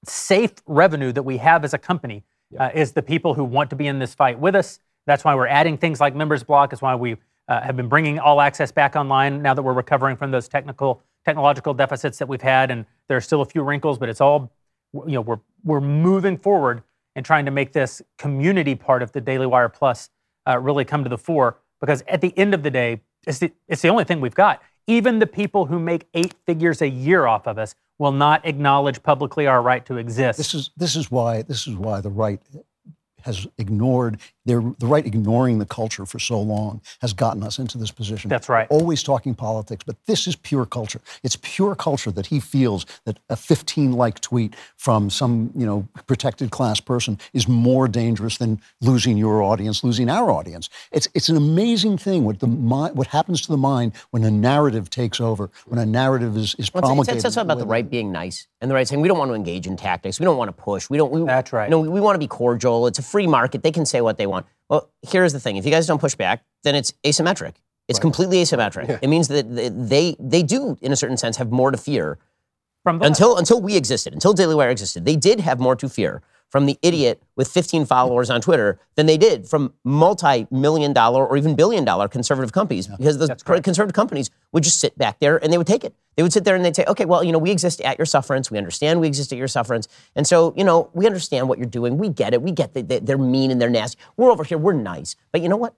safe revenue that we have as a company uh, is the people who want to be in this fight with us. That's why we're adding things like Members Block. It's why we uh, have been bringing All Access back online now that we're recovering from those technical technological deficits that we've had, and there are still a few wrinkles, but it's all you know. We're we're moving forward and trying to make this community part of the Daily Wire Plus uh, really come to the fore. Because at the end of the day, it's the, it's the only thing we've got. Even the people who make eight figures a year off of us will not acknowledge publicly our right to exist. This is this is why this is why the right has ignored their the right ignoring the culture for so long has gotten us into this position. That's right. Always talking politics, but this is pure culture. It's pure culture that he feels that a 15 like tweet from some you know protected class person is more dangerous than losing your audience, losing our audience. It's it's an amazing thing what the what happens to the mind when a narrative takes over, when a narrative is is Well, it's- it's, promulgated. it's about the right being nice and the right saying we don't want to engage in tactics. We don't want to push. We don't. We, That's right. You know, we, we want to be cordial. It's a free market. They can say what they want. Well, here's the thing: if you guys don't push back, then it's asymmetric. It's completely asymmetric. It means that they- they they do, in a certain sense, have more to fear from the until until we existed, until Daily Wire existed, they did have more to fear from the idiot with 15 followers on Twitter than they did from multi-million dollar or even billion dollar conservative companies because the conservative companies would just sit back there and they would take it. They would sit there and they'd say, okay, well, you know, we exist at your sufferance. We understand we exist at your sufferance. And so, you know, we understand what you're doing. We get it. We get that they're mean and they're nasty. We're over here. We're nice. But you know what?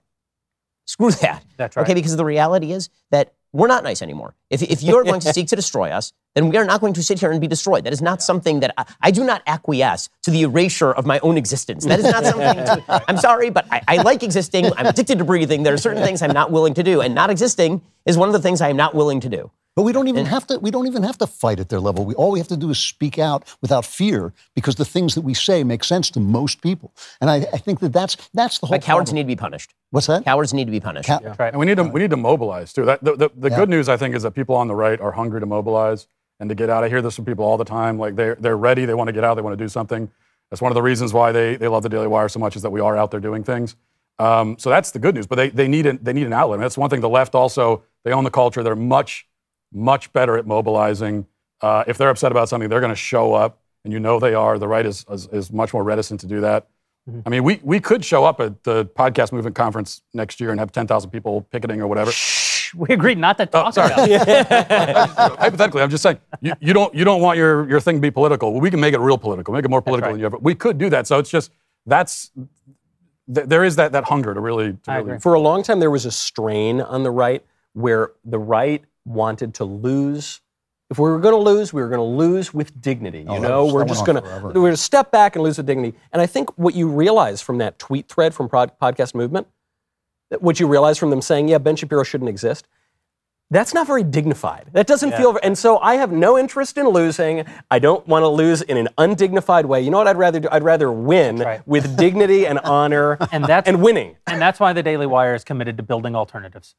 Screw that. That's right. Okay, because the reality is that we're not nice anymore. If, if you're going to seek to destroy us, then we are not going to sit here and be destroyed. That is not something that I, I do not acquiesce to the erasure of my own existence. That is not something. To, I'm sorry, but I, I like existing. I'm addicted to breathing. There are certain things I'm not willing to do, and not existing is one of the things I am not willing to do. But we don't even have to. We don't even have to fight at their level. We all we have to do is speak out without fear, because the things that we say make sense to most people. And I, I think that that's that's the whole. But cowards problem. need to be punished. What's that? Cowards need to be punished. Cow- Right. And we need to we need to mobilize too. That, the the, the Yeah. good news I think is that people on the right are hungry to mobilize and to get out. I hear this from people all the time. Like they're they're ready. They want to get out. They want to do something. That's one of the reasons why they they love the Daily Wire so much is that we are out there doing things. Um, so that's the good news. But they they need an, they need an outlet. And that's one thing. The left also they own the culture. They're much much better at mobilizing. Uh, if they're upset about something, they're going to show up, and you know they are. The right is, is, is much more reticent to do that. I mean, we, we could show up at the podcast movement conference next year and have 10,000 people picketing or whatever. Shh, we agreed not to talk sorry. about it. Hypothetically, I'm just saying, you, you, don't, you don't want your, your thing to be political. Well, we can make it real political, make it more political right. than you ever. We could do that. So it's just, that's, th- there is that, that hunger to really, to I really agree. For a long time, there was a strain on the right where the right wanted to lose. If we were going to lose, we were going to lose with dignity. You Oh, know, was- we're just going to we're going to step back and lose with dignity. And I think what you realize from that tweet thread from Prod- Podcast Movement, what you realize from them saying, "Yeah, Ben Shapiro shouldn't exist," that's not very dignified. That doesn't feel. And so I have no interest in losing. I don't want to lose in an undignified way. You know what I'd rather do? I'd rather win right. with dignity and honor And that's and winning. And that's why the Daily Wire is committed to building alternatives.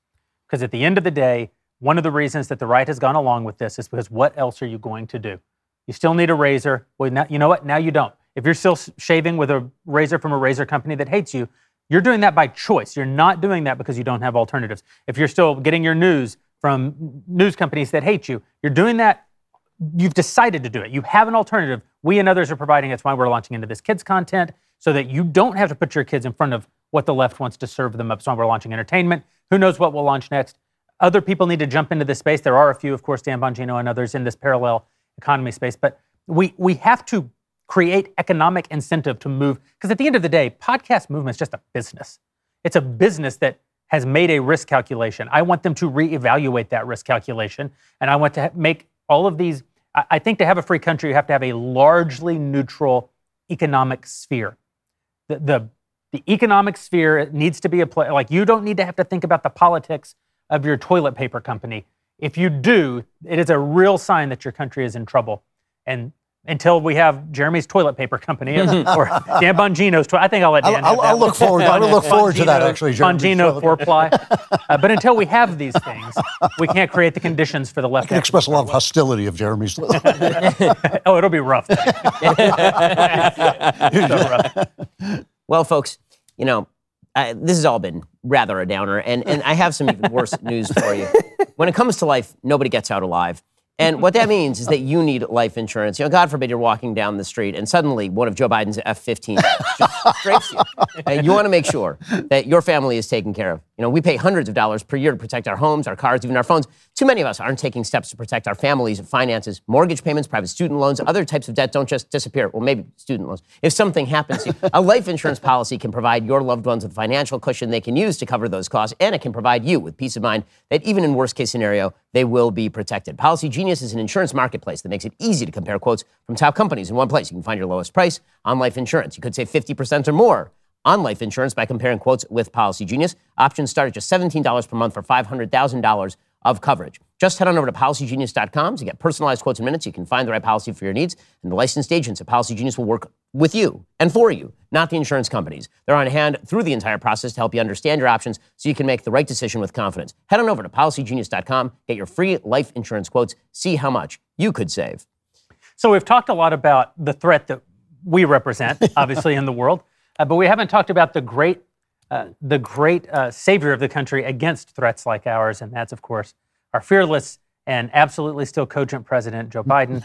Because at the end of the day, one of the reasons that the right has gone along with this is because what else are you going to do? You still need a razor. Well, now, you know what? Now you don't. If you're still shaving with a razor from a razor company that hates you, you're doing that by choice. You're not doing that because you don't have alternatives. If you're still getting your news from news companies that hate you, you're doing that you've decided to do it. You have an alternative. We and others are providing. That's why we're launching into this kids content so that you don't have to put your kids in front of what the left wants to serve them up. So we're launching entertainment. Who knows what we'll launch next? Other people need to jump into this space. There are a few, of course, Dan Bongino and others in this parallel economy space. But we we have to create economic incentive to move because at the end of the day, podcast movement is just a business. It's a business that has made a risk calculation. I want them to reevaluate that risk calculation, and I want to make all of these. I think to have a free country, you have to have a largely neutral economic sphere. The the, the economic sphere needs to be a play. Like you don't need to have to think about the politics of your toilet paper company. If you do, it is a real sign that your country is in trouble. And until we have Jeremy's toilet paper company or Dan Bongino's, toi- I think I'll let Dan. I'll, have I'll, that I'll look forward. I will look forward to that. Actually, Jeremy. Bongino four ply. Uh, but until we have these things, we can't create the conditions for the left. I can express a lot of hostility of Jeremy's. Oh, it'll be rough. So rough. Well, folks, you know, uh, this has all been rather a downer, and, and I have some even worse news for you. When it comes to life, nobody gets out alive. And what that means is that you need life insurance. You know, God forbid you're walking down the street and suddenly one of Joe Biden's F-15 strikes you. And you want to make sure that your family is taken care of. You know, we pay hundreds of dollars per year to protect our homes, our cars, even our phones. Too many of us aren't taking steps to protect our families' finances. Mortgage payments, private student loans, other types of debt don't just disappear. Well, maybe student loans. If something happens to you, a life insurance policy can provide your loved ones with financial cushion they can use to cover those costs, and it can provide you with peace of mind that even in worst case scenario, they will be protected. Policy Genius is an insurance marketplace that makes it easy to compare quotes from top companies in one place. You can find your lowest price on life insurance. You could save 50% or more on life insurance by comparing quotes with Policy Genius. Options start at just $17 per month for $500,000 of coverage. Just head on over to policygenius.com to get personalized quotes in minutes. You can find the right policy for your needs, and the licensed agents at Policy Genius will work with you and for you, not the insurance companies. They're on hand through the entire process to help you understand your options so you can make the right decision with confidence. Head on over to policygenius.com, get your free life insurance quotes, see how much you could save. So we've talked a lot about the threat that we represent, obviously in the world, uh, but we haven't talked about the great, uh, the great uh, savior of the country against threats like ours, and that's of course our fearless and absolutely still cogent President Joe Biden,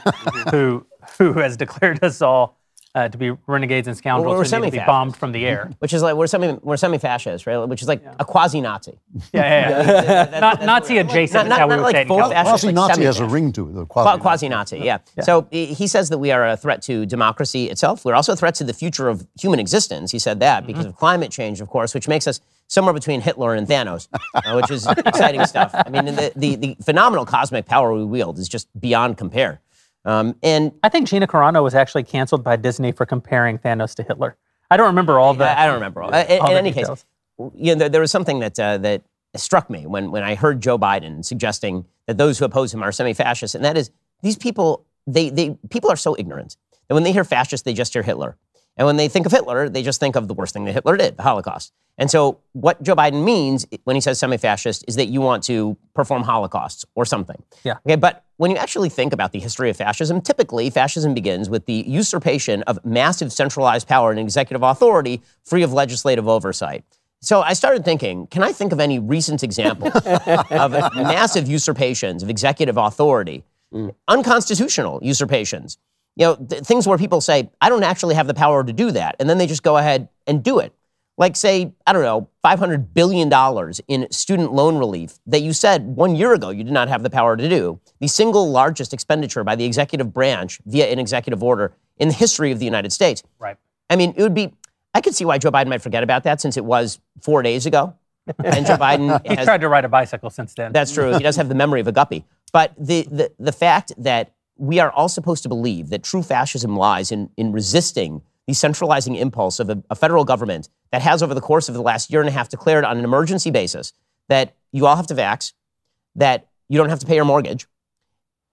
who who has declared us all uh, to be renegades and scoundrels Or who need to be semi-fascists. bombed from the air. Which is like we're semi we're semi-fascist, right? Which is like a quasi-Nazi. Yeah, yeah, yeah. Not Nazi adjacent Not- is how not we would like say it in full fascist. like Quasi-Nazi has a ring to it. though, Quasi-Nazi. Quasi-Nazi, yeah. So he he says that we are a threat to democracy itself. We're also a threat to the future of human existence. He said that because of climate change, of course, which makes us somewhere between Hitler and Thanos, uh, which is exciting stuff. I mean, the, the, the phenomenal cosmic power we wield is just beyond compare. Um, and I think Gina Carano was actually canceled by Disney for comparing Thanos to Hitler. I don't remember all the. I, I don't remember. all. Uh, in all in any details. case, you know, there, there was something that uh, that struck me when when I heard Joe Biden suggesting that those who oppose him are semi-fascist, and that is these people. They they people are so ignorant that when they hear fascist, they just hear Hitler, and when they think of Hitler, they just think of the worst thing that Hitler did, the Holocaust. And so, what Joe Biden means when he says semi-fascist is that you want to perform holocausts or something. Yeah. Okay, but when you actually think about the history of fascism, typically fascism begins with the usurpation of massive centralized power and executive authority free of legislative oversight. So I started thinking, can I think of any recent examples of massive usurpations of executive authority, mm. unconstitutional usurpations? You know, th- things where people say, I don't actually have the power to do that, and then they just go ahead and do it. Like, say, I don't know, $500 billion in student loan relief that you said one year ago you did not have the power to do, the single largest expenditure by the executive branch via an executive order in the history of the United States. Right. I mean, it would be, I could see why Joe Biden might forget about that since it was four days ago. And Joe Biden He's has, tried to ride a bicycle since then. that's true. He does have the memory of a guppy. But the, the, the fact that we are all supposed to believe that true fascism lies in, in resisting the centralizing impulse of a, a federal government that has, over the course of the last year and a half, declared on an emergency basis that you all have to vax, that you don't have to pay your mortgage,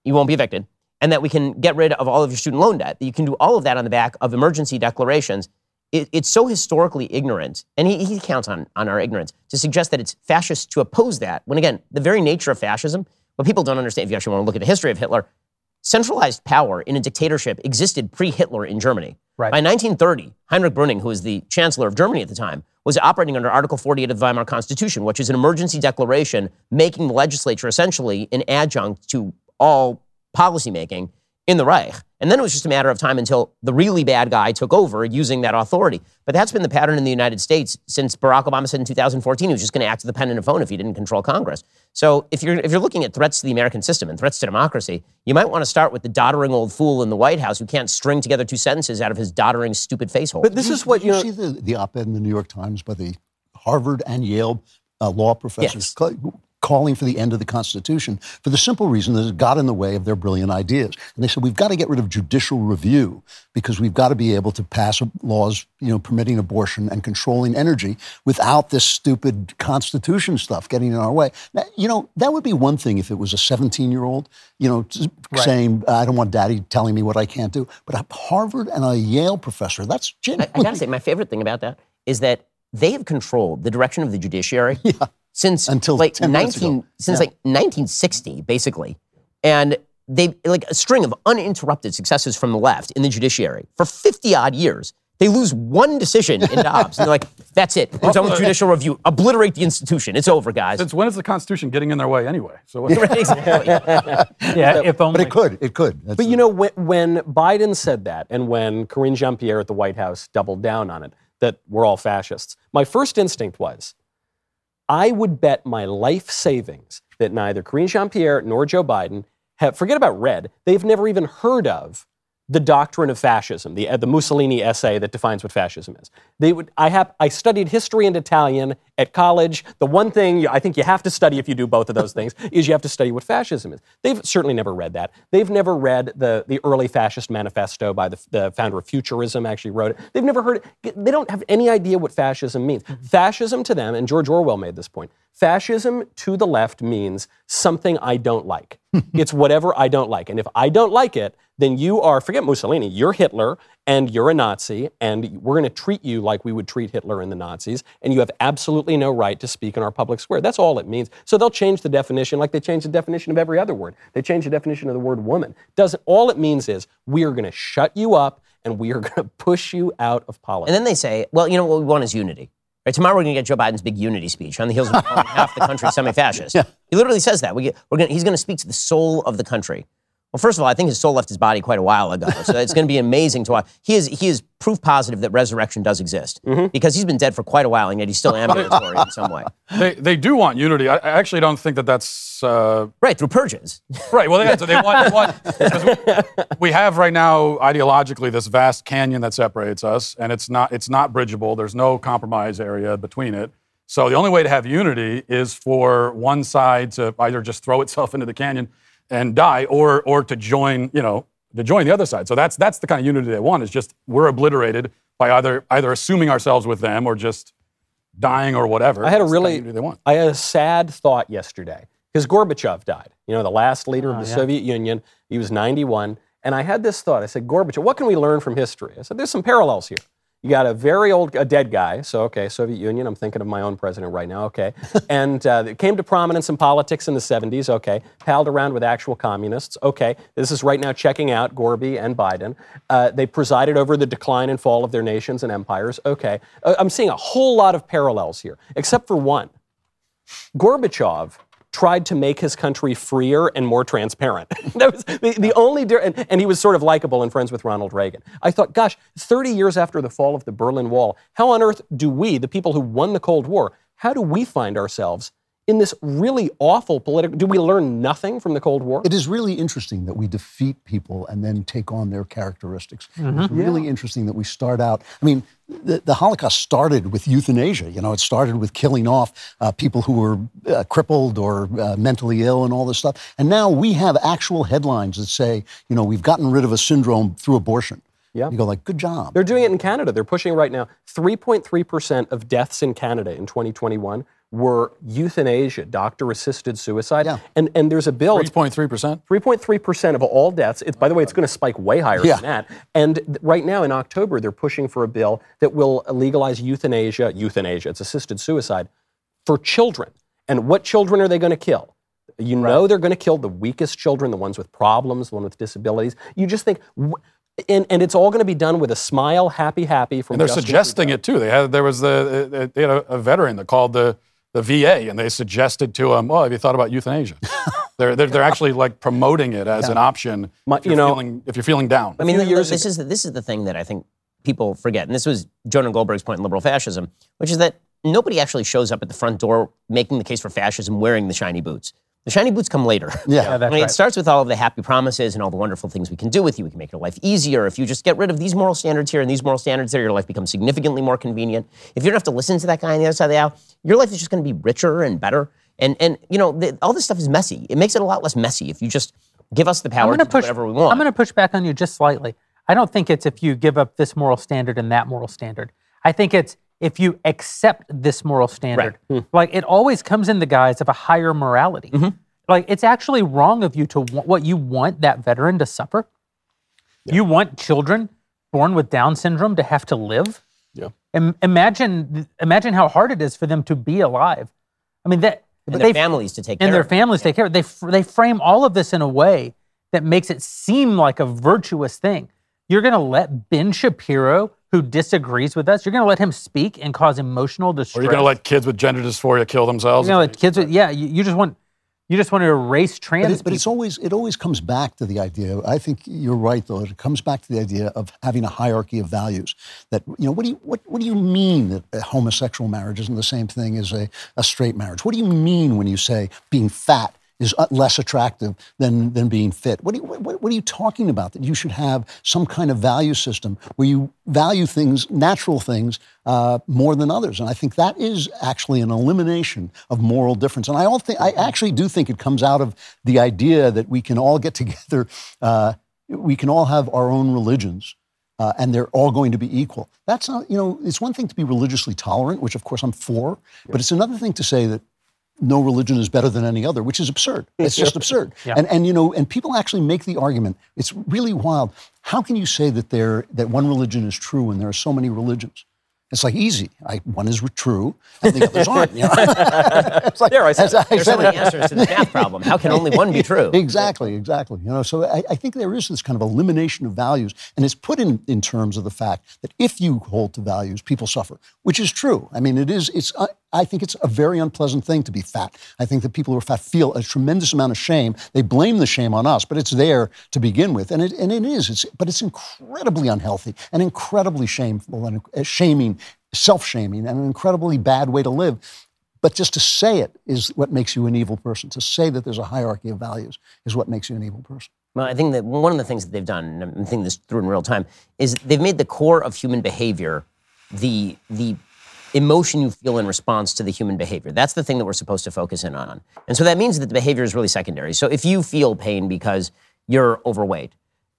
you won't be evicted, and that we can get rid of all of your student loan debt. That you can do all of that on the back of emergency declarations. It, it's so historically ignorant, and he, he counts on, on our ignorance, to suggest that it's fascist to oppose that, when again, the very nature of fascism, what people don't understand, if you actually want to look at the history of Hitler, centralized power in a dictatorship existed pre Hitler in Germany. Right. By 1930, Heinrich Brüning, who was the chancellor of Germany at the time, was operating under Article 48 of the Weimar Constitution, which is an emergency declaration making the legislature essentially an adjunct to all policymaking in the Reich. And then it was just a matter of time until the really bad guy took over using that authority. But that's been the pattern in the United States since Barack Obama said in 2014 he was just going to act as the pen and a phone if he didn't control Congress. So if you're, if you're looking at threats to the American system and threats to democracy, you might want to start with the doddering old fool in the White House who can't string together two sentences out of his doddering, stupid face hole. But this is what Did you you know. see the, the op-ed in the New York Times by the Harvard and Yale uh, law professors Yes. Ca- calling for the end of the Constitution for the simple reason that it got in the way of their brilliant ideas. And they said we've got to get rid of judicial review because we've got to be able to pass laws, you know, permitting abortion and controlling energy without this stupid Constitution stuff getting in our way. Now, you know, that would be one thing if it was a 17-year-old, you know, t- saying uh, I don't want Daddy telling me what I can't do. But a Harvard and a Yale professor, that's I. I gotta say, my favorite thing about that is that they have controlled the direction of the judiciary since Until like 10 ago. 19 since Yeah. like 1960, basically, and they like a string of uninterrupted successes from the left in the judiciary for 50 odd years. They lose one decision in Dobbs, and they're like, "That's it. We're done with uh, judicial review. Obliterate the institution. It's over, guys." Since when is the Constitution getting in their way anyway? So exactly. yeah, if only. But it could. It could. That's But you know, when, when Biden said that, and when Karine Jean Pierre at the White House doubled down on it, that we're all fascists, my first instinct was I would bet my life savings that neither Karine Jean Pierre nor Joe Biden have, forget about red, they've never even heard of the doctrine of fascism, the, uh, the Mussolini essay that defines what fascism is. They would, I, have, I studied history and Italian at college. The one thing you, I think you have to study if you do both of those things is you have to study what fascism is. They've certainly never read that. They've never read the, the early fascist manifesto by the, the founder of Futurism, actually wrote it. They've never heard it. They don't have any idea what fascism means. Mm-hmm. Fascism to them, and George Orwell made this point, fascism to the left means something I don't like. it's whatever I don't like. And if I don't like it, then you are, forget Mussolini, you're Hitler and you're a Nazi, and we're going to treat you like we would treat Hitler and the Nazis, and you have absolutely no right to speak in our public square. That's all it means. So they'll change the definition like they change the definition of every other word. They change the definition of the word woman. Doesn't all it means is we are going to shut you up and we are going to push you out of politics. And then they say, well, you know what we want is unity. Right, tomorrow we're going to get Joe Biden's big unity speech on the heels of calling half the country semi-fascist. He literally says that. We get, we're gonna, he's going to speak to the soul of the country. Well, first of all, I think his soul left his body quite a while ago, so it's going to be amazing to watch. He is he is proof positive that resurrection does exist because he's been dead for quite a while, and yet he's still ambulatory in some way. They, they do want unity. I, I actually don't think that that's uh, Right through purges. right. Well, yeah, so they want, they want 'cause we, we have right now ideologically this vast canyon that separates us, and it's not it's not bridgeable. There's no compromise area between it. So the only way to have unity is for one side to either just throw itself into the canyon and die, or or to join you know to join the other side. So that's that's the kind of unity they want. Is just we're obliterated by either either assuming ourselves with them or just dying or whatever. I had a That's the kind of really, they want. I had a sad thought yesterday because Gorbachev died. You know, the last leader of ah, the yeah. Soviet Union. He was 91, and I had this thought. I said, Gorbachev, what can we learn from history? I said, there's some parallels here. You got a very old, a dead guy. So okay, Soviet Union. I'm thinking of my own president right now. Okay, and uh, it came to prominence in politics in the 70s. Okay, palled around with actual communists. Okay, this is right now checking out Gorby and Biden. Uh, they presided over the decline and fall of their nations and empires. Okay, Uh, I'm seeing a whole lot of parallels here, except for one. Gorbachev tried to make his country freer and more transparent. that was the, the only, and, and he was sort of likable and friends with Ronald Reagan. I thought, gosh, 30 years after the fall of the Berlin Wall, how on earth do we, the people who won the Cold War, how do we find ourselves in this really awful political? Do we learn nothing from the Cold War? It is really interesting that we defeat people and then take on their characteristics. It's really interesting that we start out. I mean, the, the Holocaust started with euthanasia. You know, it started with killing off uh, people who were uh, crippled or uh, mentally ill and all this stuff. And now we have actual headlines that say, you know, we've gotten rid of a syndrome through abortion. Yeah. You go like, good job. They're doing it in Canada. They're pushing right now. 3.3% of deaths in Canada in 2021 were euthanasia, doctor-assisted suicide. Yeah. And, and there's a bill. it's 3.3%. 3.3% of all deaths. It's, by the way, it's going to spike way higher Yeah. than that. And th- right now in October, they're pushing for a bill that will legalize euthanasia, euthanasia, it's assisted suicide, for children. And what children are they going to kill? You know they're going to kill the weakest children, the ones with problems, the ones with disabilities. You just think, wh- and, and it's all going to be done with a smile, happy, happy from And they're Justin suggesting Trudeau. it too. They had there was the uh, they had a, a veteran that called the the VA, and they suggested to him, "Well, have you thought about euthanasia?" they're, they're they're actually like promoting it as an option. My- if you're you know- feeling, if you're feeling down. I mean, few th- years this is the, this is the thing that I think people forget, and this was Jonah Goldberg's point in liberal fascism, which is that nobody actually shows up at the front door making the case for fascism wearing the shiny boots. The shiny boots come later. Yeah. Yeah, that's I mean, right. it starts with all of the happy promises and all the wonderful things we can do with you. We can make your life easier. If you just get rid of these moral standards here and these moral standards there, your life becomes significantly more convenient. If you don't have to listen to that guy on the other side of the aisle, your life is just going to be richer and better. And and you know, the, all this stuff is messy. It makes it a lot less messy if you just give us the power to to do push. whatever we want. I'm going to push back on you just slightly. I don't think it's if you give up this moral standard and that moral standard. I think it's if you accept this moral standard. Hmm. Like it always comes in the guise of a higher morality. Mm-hmm. Like it's actually wrong of you to want what you want that veteran to suffer. You want children born with Down syndrome to have to live. Yeah. Im- imagine imagine how hard it is for them to be alive. I mean that and their families to take care of. and their families take care of. They, they frame all of this in a way that makes it seem like a virtuous thing. You're going to let Ben Shapiro, who disagrees with us, you're going to let him speak and cause emotional distress. or you're going to let kids with gender dysphoria kill themselves. You're gonna kids, with, yeah, you, you just want, you just want to erase trans But, it, but it's always it always comes back to the idea. I think you're right, though. It comes back to the idea of having a hierarchy of values. That you know, what do you what, what do you mean that a homosexual marriage isn't the same thing as a, a straight marriage? What do you mean when you say being fat is uh, less attractive than than being fit? What, you, what, what are you talking about? That you should have some kind of value system where you value things, natural things, uh, more than others. And I think that is actually an elimination of moral difference. And I all think I actually do think it comes out of the idea that we can all get together, uh, we can all have our own religions. Uh, and they're all going to be equal. That's not, you know, it's one thing to be religiously tolerant, which of course I'm for, but it's another thing to say that no religion is better than any other, which is absurd. It's just absurd. And and you know, and people actually make the argument. It's really wild. How can you say that there that one religion is true when there are so many religions? It's like easy. I, one is true, and the others aren't. You know? it's like, There, I said I There's so many it. answers to the math problem. How can only one be true? Exactly, exactly. You know, so I, I think there is this kind of elimination of values, and it's put in in terms of the fact that if you hold to values, people suffer, which is true. I mean, it is. It's uh, I think it's a very unpleasant thing to be fat. I think that people who are fat feel a tremendous amount of shame. They blame the shame on us, but it's there to begin with, and it and it is. It's but it's incredibly unhealthy and incredibly shameful and uh, shaming, self-shaming, and an incredibly bad way to live. But just to say it is what makes you an evil person. To say that there's a hierarchy of values is what makes you an evil person. Well, I think that one of the things that they've done, and I'm thinking this through in real time, is they've made the core of human behavior the the emotion you feel in response to the human behavior. That's the thing that we're supposed to focus in on. And so that means that the behavior is really secondary. So if you feel pain because you're overweight,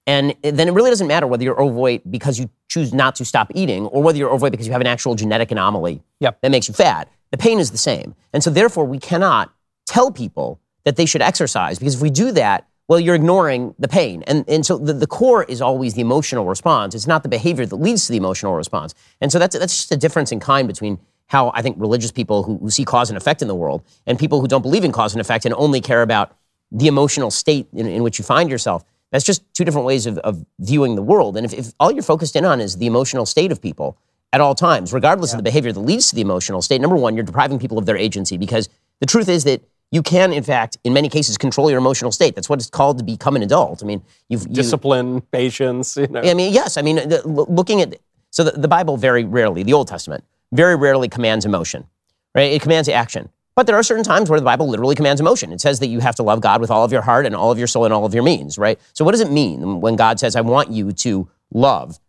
and then it really doesn't matter whether you're overweight because you choose not to stop eating or whether you're overweight because you have an actual genetic anomaly Yep. that makes you fat. The pain is the same. And so therefore we cannot tell people that they should exercise because if we do that, well, you're ignoring the pain. And, and so the, the core is always the emotional response. It's not the behavior that leads to the emotional response. And so that's, that's just a difference in kind between how I think religious people who, who see cause and effect in the world and people who don't believe in cause and effect and only care about the emotional state in, in which you find yourself. That's just two different ways of, of viewing the world. And if, if all you're focused in on is the emotional state of people at all times, regardless of the behavior that leads to the emotional state, number one, you're depriving people of their agency because the truth is that you can, in fact, in many cases, control your emotional state. That's what it's called to become an adult. I mean, you've you, Discipline, patience, you know. I mean, yes. I mean, the, looking at so the, the Bible very rarely, the Old Testament very rarely commands emotion, right? It commands action. But there are certain times where the Bible literally commands emotion. It says that you have to love God with all of your heart and all of your soul and all of your means, right? So what does it mean when God says, "I want you to love"?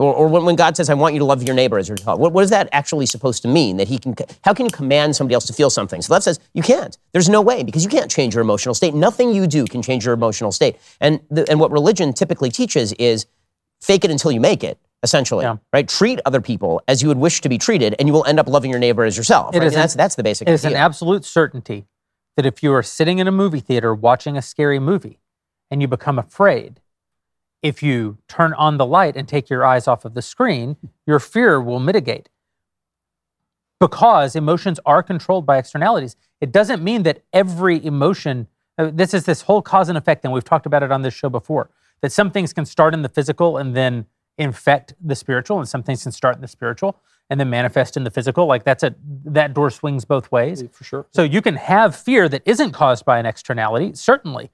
Or, or when, when God says, I want you to love your neighbor as yourself, what, what is that actually supposed to mean? That he can, how can you command somebody else to feel something? So left says, you can't. There's no way because you can't change your emotional state. Nothing you do can change your emotional state. And, the, and what religion typically teaches is fake it until you make it, essentially, Yeah. right? Treat other people as you would wish to be treated, and you will end up loving your neighbor as yourself. It right? is an- that's, that's the basic It is an absolute certainty that if you are sitting in a movie theater watching a scary movie and you become afraid, if you turn on the light and take your eyes off of the screen, your fear will mitigate. Because emotions are controlled by externalities. It doesn't mean that every emotion, uh, this is this whole cause and effect thing. We've talked about it on this show before, that some things can start in the physical and then infect the spiritual, and some things can start in the spiritual and then manifest in the physical. Like that's a that door swings both ways. For sure. So you can have fear that isn't caused by an externality, certainly.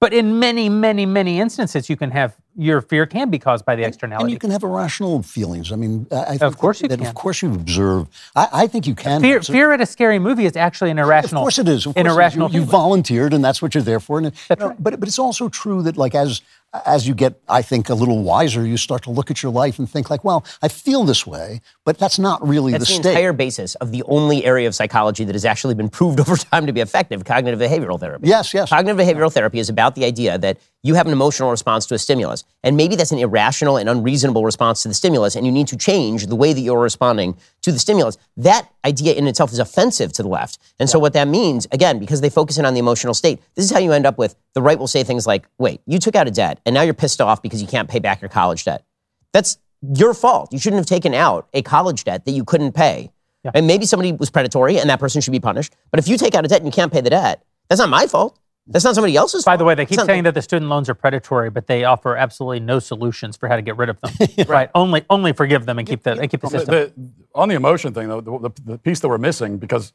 But in many, many, many instances, you can have your fear can be caused by the externality. And you can have irrational feelings. I mean, I Of course you that can. Of course you observe. I, I think you can. fear, fear at a scary movie is actually an Of irrational. course it is. Of an course it is. irrational You, you volunteered, and that's what you're there for. And, you know, But but it's also true that like as as you get, I think, a little wiser, you start to look at your life and think like, well, I feel this way, but that's not really That's the the state. entire basis of the only area of psychology that has actually been proved over time to be effective cognitive behavioral therapy. Yes, yes. Cognitive behavioral therapy is about the idea that you have an emotional response to a stimulus, and maybe that's an irrational and unreasonable response to the stimulus, and you need to change the way that you're responding to the stimulus. That idea in itself is offensive to the left. And so, what that means, again, because they focus in on the emotional state, this is how you end up with the right will say things like, wait, you took out a debt, and now you're pissed off because you can't pay back your college debt. That's your fault. You shouldn't have taken out a college debt that you couldn't pay. And maybe somebody was predatory and that person should be punished. But if you take out a debt and you can't pay the debt, that's not my fault. That's not somebody else's By fault. the way, they keep saying that the student loans are predatory, but they offer absolutely no solutions for how to get rid of them. right? Only, only forgive them and keep the, and keep the The- system. the- on the emotion thing, though, the, the, the piece that we're missing, because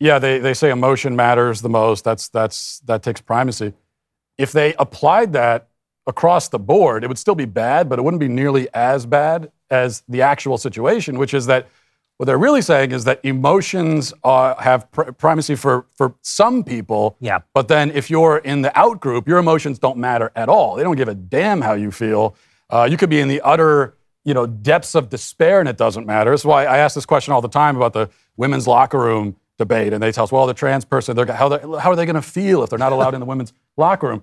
yeah, they, they say emotion matters the most. That's that's that takes primacy. If they applied that across the board, it would still be bad, but it wouldn't be nearly as bad as the actual situation, which is that what they're really saying is that emotions are, have pr- primacy for, for some people. Yeah. But then if you're in the out group, your emotions don't matter at all. They don't give a damn how you feel. Uh, you could be in the utter, you know, depths of despair and it doesn't matter. That's why I ask this question all the time about the women's locker room debate. And they tell us, well, the trans person, they're, how, they, how are they going to feel if they're not allowed in the women's locker room?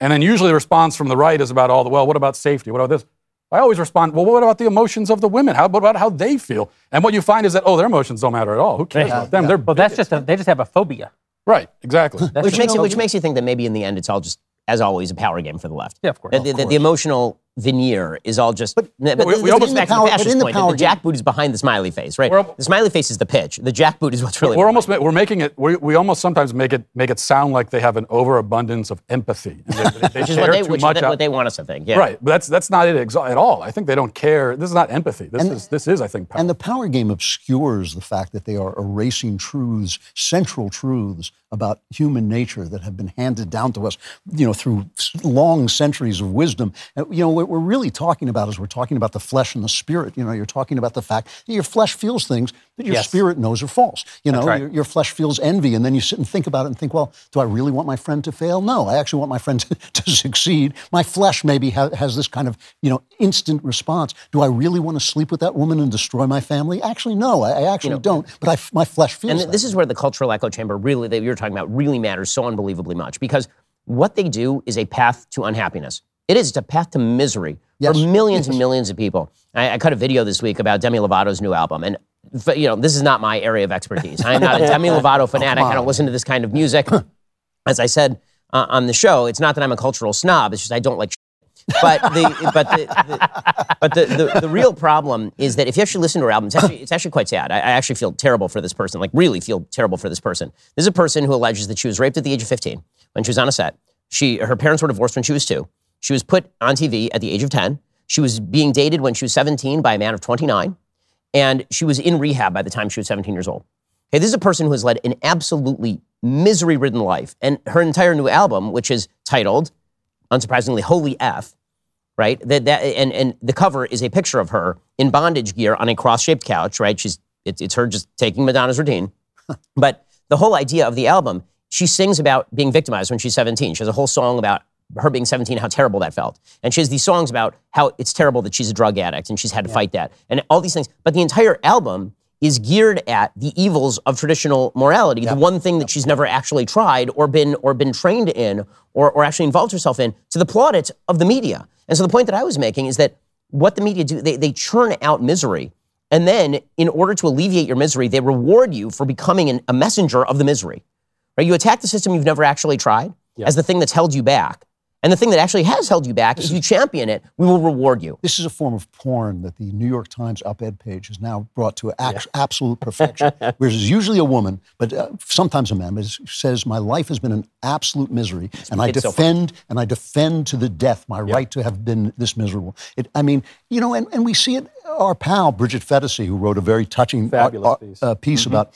And then usually the response from the right is about all the, well, what about safety? What about this? I always respond, well, what about the emotions of the women? How what about how they feel? And what you find is that, oh, their emotions don't matter at all. Who cares about them? They're well, that's just a, they just have a phobia. right, exactly. Which makes, it, which makes you think that maybe in the end it's all just, as always, a power game for the left. Yeah, of course. The, the- the emotional veneer is all just. But, but we- this we almost- back in the to the but fascist in the point. power the jackboot is behind the smiley face, right? We're- the smiley face is the pitch. The jackboot is what's really. We're almost ma- we're making it. We, we almost sometimes make it make it sound like they have an overabundance of empathy. And they, they which is care what they, too which is much what they want us to think. Yeah. Right, but that's that's not it exa- at all. I think they don't care. This is not empathy. This is this is I think power. And the power game obscures the fact that they are erasing truths, central truths about human nature that have been handed down to us, you know, through long centuries of wisdom. And, you know, what we're really talking about is we're talking about the flesh and the spirit. You know, you're talking about the fact that your flesh feels things that your Yes. spirit knows are false. You know, right. your, your flesh feels envy, and then you sit and think about it and think, well, do I really want my friend to fail? No, I actually want my friend to, to succeed. My flesh maybe ha- has this kind of, you know, instant response. Do I really want to sleep with that woman and destroy my family? Actually, no, I, I actually don't. But I my flesh feels And this is where the cultural echo chamber really that you're talking about really matters so unbelievably much because what they do is a path to unhappiness. It is. It's a path to misery Yes. for millions and millions of people. I, I cut a video this week about Demi Lovato's new album, and you know this is not my area of expertise. I am not a Demi Lovato fanatic. I don't listen to this kind of music. As I said uh, on the show, it's not that I'm a cultural snob. It's just I don't like. But the but the, the but the, the, the real problem is that if you actually listen to her album, it's actually, it's actually quite sad. I, I actually feel terrible for this person, like really feel terrible for this person. This is a person who alleges that she was raped at the age of 15 when she was on a set. She, her parents were divorced when she was two. She was put on TV at the age of 10. She was being dated when she was 17 by a man of 29. And she was in rehab by the time she was 17 years old. Okay, this is a person who has led an absolutely misery ridden life. And her entire new album, which is titled, unsurprisingly, Holy F, right? That, that, and, and the cover is a picture of her in bondage gear on a cross shaped couch, right? She's, it's, it's her just taking Madonna's routine. but the whole idea of the album, she sings about being victimized when she's 17. She has a whole song about her being 17, how terrible that felt. And she has these songs about how it's terrible that she's a drug addict and she's had to fight that and all these things. But the entire album is geared at the evils of traditional morality, the one thing that she's never actually tried or been or been trained in or, or actually involved herself in, to the plaudits of the media. And so the point that I was making is that what the media do, they, they churn out misery. And then, in order to alleviate your misery, they reward you for becoming an, a messenger of the misery. Right? You attack the system you've never actually tried as the thing that's held you back. And the thing that actually has held you back, if you champion it, we will reward you. This is a form of porn that the New York Times op-ed page has now brought to act- absolute perfection. Whereas it's usually a woman, but uh, sometimes a man, but it says, "My life has been an absolute misery, and I it's so defend and I defend to the death my right to have been this miserable." It, I mean, you know, and, and we see it. Our pal Bridget Phetasy, who wrote a very touching Fabulous uh, piece. uh, piece about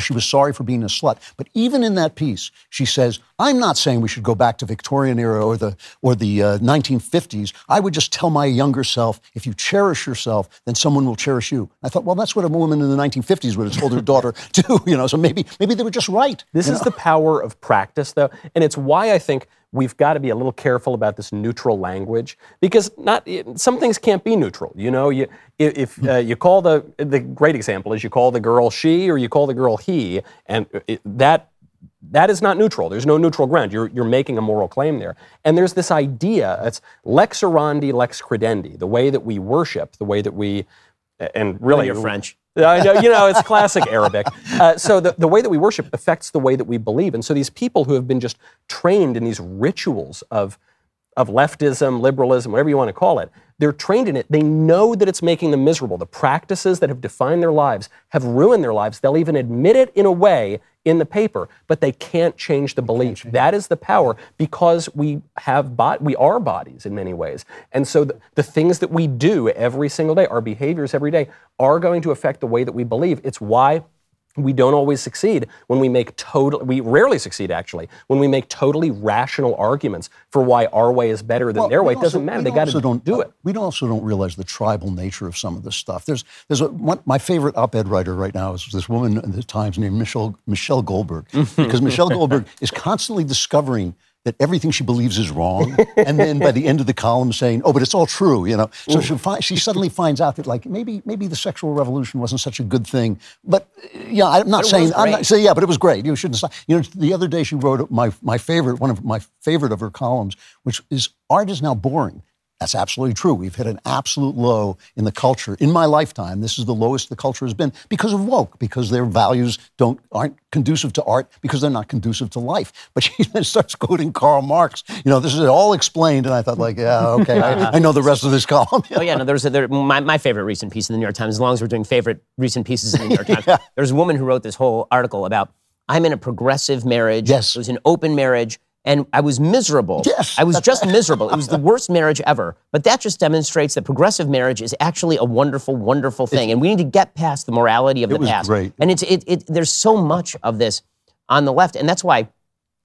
she was sorry for being a slut. But even in that piece, she says, "I'm not saying we should go back to Victorian era or the or the uh, 1950s. I would just tell my younger self, if you cherish yourself, then someone will cherish you." I thought, well, that's what a woman in the 1950s would have told her daughter too. You know, so maybe maybe they were just right. This is the power of practice, though, and it's why I think we've got to be a little careful about this neutral language because not some things can't be neutral. You know, you if if, uh, you call the the great example is you call the girl she or you call the girl he, and it, that that is not neutral. There's no neutral ground. You're, you're making a moral claim there. And there's this idea, it's lex orandi, lex credendi, the way that we worship, the way that we, and really. you're French. I know, you know, it's classic Arabic. Uh, so the, the way that we worship affects the way that we believe. And so these people who have been just trained in these rituals of, of leftism, liberalism, whatever you want to call it, they're trained in it. They know that it's making them miserable. The practices that have defined their lives have ruined their lives. They'll even admit it in a way in the paper, but they can't change the belief. That is the power because we have bot- we are bodies in many ways. And so the, the things that we do every single day, our behaviors every day, are going to affect the way that we believe. It's why we don't always succeed when we make total we rarely succeed actually when we make totally rational arguments for why our way is better than Well, their way. It doesn't matter. They got to also don't do it. We also don't realize the tribal nature of some of this stuff. There's, there's a, one, my favorite op-ed writer right now is this woman in the Times named Michelle Michelle Goldberg, because Michelle Goldberg is constantly discovering that everything she believes is wrong, and then by the end of the column saying, "Oh, but it's all true," you know. So she, fi- she suddenly finds out that like maybe maybe the sexual revolution wasn't such a good thing. But yeah, I'm not saying I'm not so yeah, but it was great. You shouldn't. stop. You know, the other day she wrote my my favorite one of my favorite of her columns, which is art is now boring. That's absolutely true. We've hit an absolute low in the culture. In my lifetime, this is the lowest the culture has been because of woke, because their values don't aren't conducive to art, because they're not conducive to life. But she then starts quoting Karl Marx. You know, this is all explained, and I thought, like, yeah, okay, I, I know the rest of this column. Oh yeah, no. There's a, there, my my favorite recent piece in the New York Times. As long as we're doing favorite recent pieces in the New York Times, there's a woman who wrote this whole article about I'm in a progressive marriage. Yes. it was an open marriage. And I was miserable. Yes, I was just miserable. It was the worst marriage ever. But that just demonstrates that progressive marriage is actually a wonderful, wonderful thing. and we need to get past the morality of the was past. great. And it's it, it there's so much of this on the left. And that's why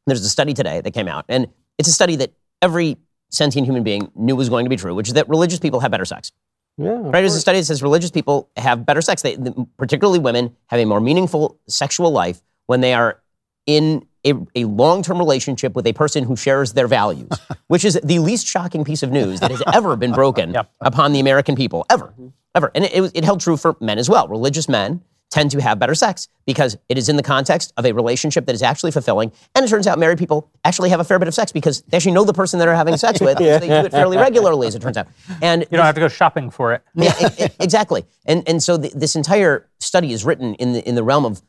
there's a study today that came out. And it's a study that every sentient human being knew was going to be true, which is that religious people have better sex. Yeah. Right? There's a study that says religious people have better sex. They, particularly women, have a more meaningful sexual life when they are in a, a long-term relationship with a person who shares their values, which is the least shocking piece of news that has ever been broken upon the American people, ever, mm-hmm. ever. And it, it, it held true for men as well. Religious men tend to have better sex because it is in the context of a relationship that is actually fulfilling. And it turns out married people actually have a fair bit of sex because they actually know the person that they're having sex with. because They do it fairly regularly, as it turns out. And You don't have to go shopping for it. yeah, e- e- exactly. And and so th this entire study is written in the in the realm of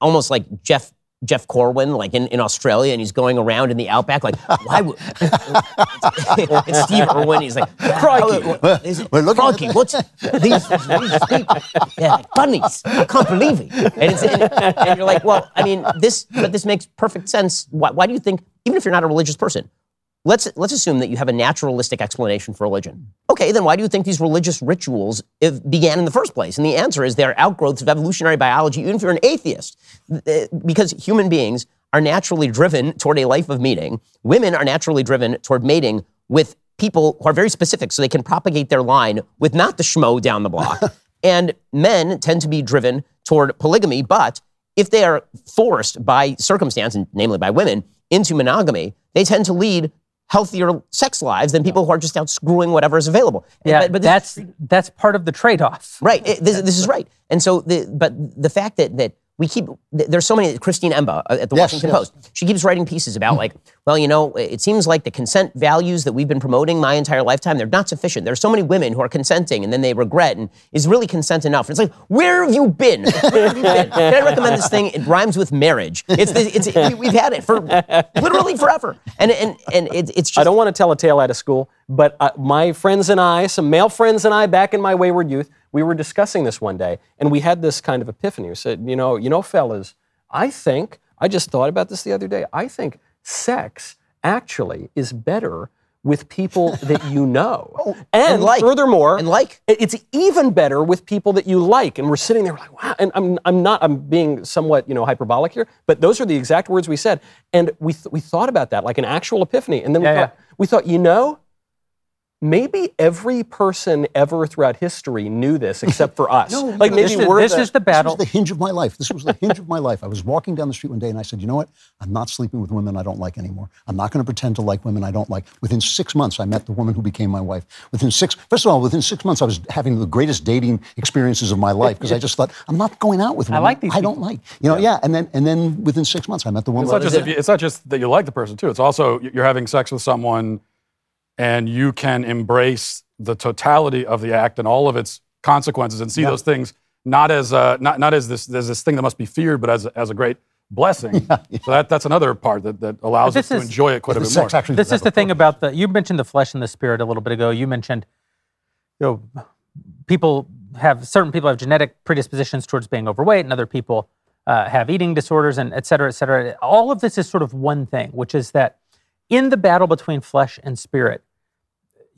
almost like Jeff Jeff Corwin, like in, in Australia, and he's going around in the outback, like, why would it's, Steve Irwin? He's like, crikey, We're looking at what's these, these people? They're like bunnies. I can't believe it. And, it's, and, and you're like, well, I mean, this, but this makes perfect sense. Why, why do you think, even if you're not a religious person, let's let's assume that you have a naturalistic explanation for religion. Okay, then why do you think these religious rituals began in the first place? And the answer is they're outgrowths of evolutionary biology, even if you're an atheist, because human beings are naturally driven toward a life of meaning. Women are naturally driven toward mating with people who are very specific, so they can propagate their line with not the schmo down the block. and men tend to be driven toward polygamy, but if they are forced by circumstance, and namely by women, into monogamy, they tend to lead healthier sex lives than people who are just out screwing whatever is available. Yeah, but, but that's that's part of the trade-off. right. it- this, this is right. And so, the, but the fact that that we keep there's so many Christine Emba uh, at the Yes, Washington yes. Post. She keeps writing pieces about like, well, you know, it seems like the consent values that we've been promoting my entire lifetime they're not sufficient. There's so many women who are consenting and then they regret and is really consent enough? And it's like, where have you been? Where have you been? Can I recommend this thing? It rhymes with marriage. It's it's we, we've had it for literally forever, and and and it, it's just I don't want to tell a tale out of school, but uh, my friends and I, some male friends and I, back in my wayward youth, we were discussing this one day, and we had this kind of epiphany. We said, you know, you know, fellas, I think I just thought about this the other day. I think sex actually is better with people that you know, oh, and, and like. furthermore, And like. it's even better with people that you like. And we're sitting there like, wow. And I'm, I'm not, I'm being somewhat, you know, hyperbolic here, but those are the exact words we said. And we, th- we thought about that like an actual epiphany. And then we, Yeah, thought, we thought, you know, maybe every person ever throughout history knew this except for us. No, like maybe This, is, we're this the, is the This was the hinge of my life. This was the hinge of my life. I was walking down the street one day and I said, you know what? I'm not sleeping with women I don't like anymore. I'm not going to pretend to like women I don't like. Within six months, I met the woman who became my wife. Within six, first of all, within six months, I was having the greatest dating experiences of my life because I just thought, I'm not going out with women I, like these I don't like. You know, yeah. And then and then within six months, I met the woman. It's not, just you, it's not just that you like the person too. It's also you're having sex with someone, and you can embrace the totality of the act and all of its consequences, and see those things not as uh, not not as this as this thing that must be feared, but as as a great blessing. So that that's another part that, that allows But us this to is- enjoy it quite a bit more. actually this is the thing about the you mentioned the flesh and the spirit a little bit ago. You mentioned you know people have certain people have genetic predispositions towards being overweight and other people uh, have eating disorders and et cetera et cetera. All of this is sort of one thing which is that in the battle between flesh and spirit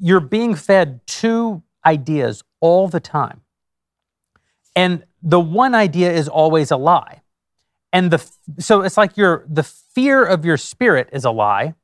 you're being fed two ideas all the time. And the one idea is always a lie. And the so it's like your the fear of your spirit is a lie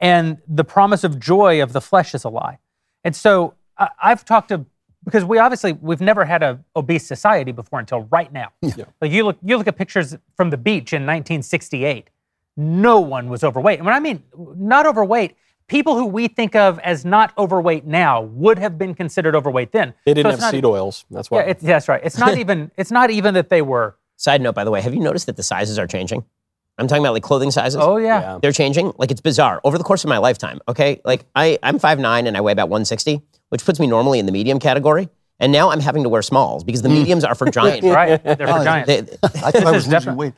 and the promise of joy of the flesh is a lie. And so I, i've talked to because we obviously we've never had a obese society before until right now. Like you look you look at pictures from the beach in 1968 no one was overweight. And when i mean not overweight people who we think of as not overweight now would have been considered overweight then they didn't it's have not- seed oils. That's why. yeah, it's, that's right. It's not even. It's not even that they were. Side note, by the way, have you noticed that the sizes are changing? I'm talking about like clothing sizes. Oh yeah. Yeah. They're changing. Like it's bizarre over the course of my lifetime. Okay, like I I'm 5'9 and I weigh about 160, which puts me normally in the medium category. And now I'm having to wear smalls because the hmm. mediums are for giant. Right. They're for giants. They- I thought I was losing definite- weight.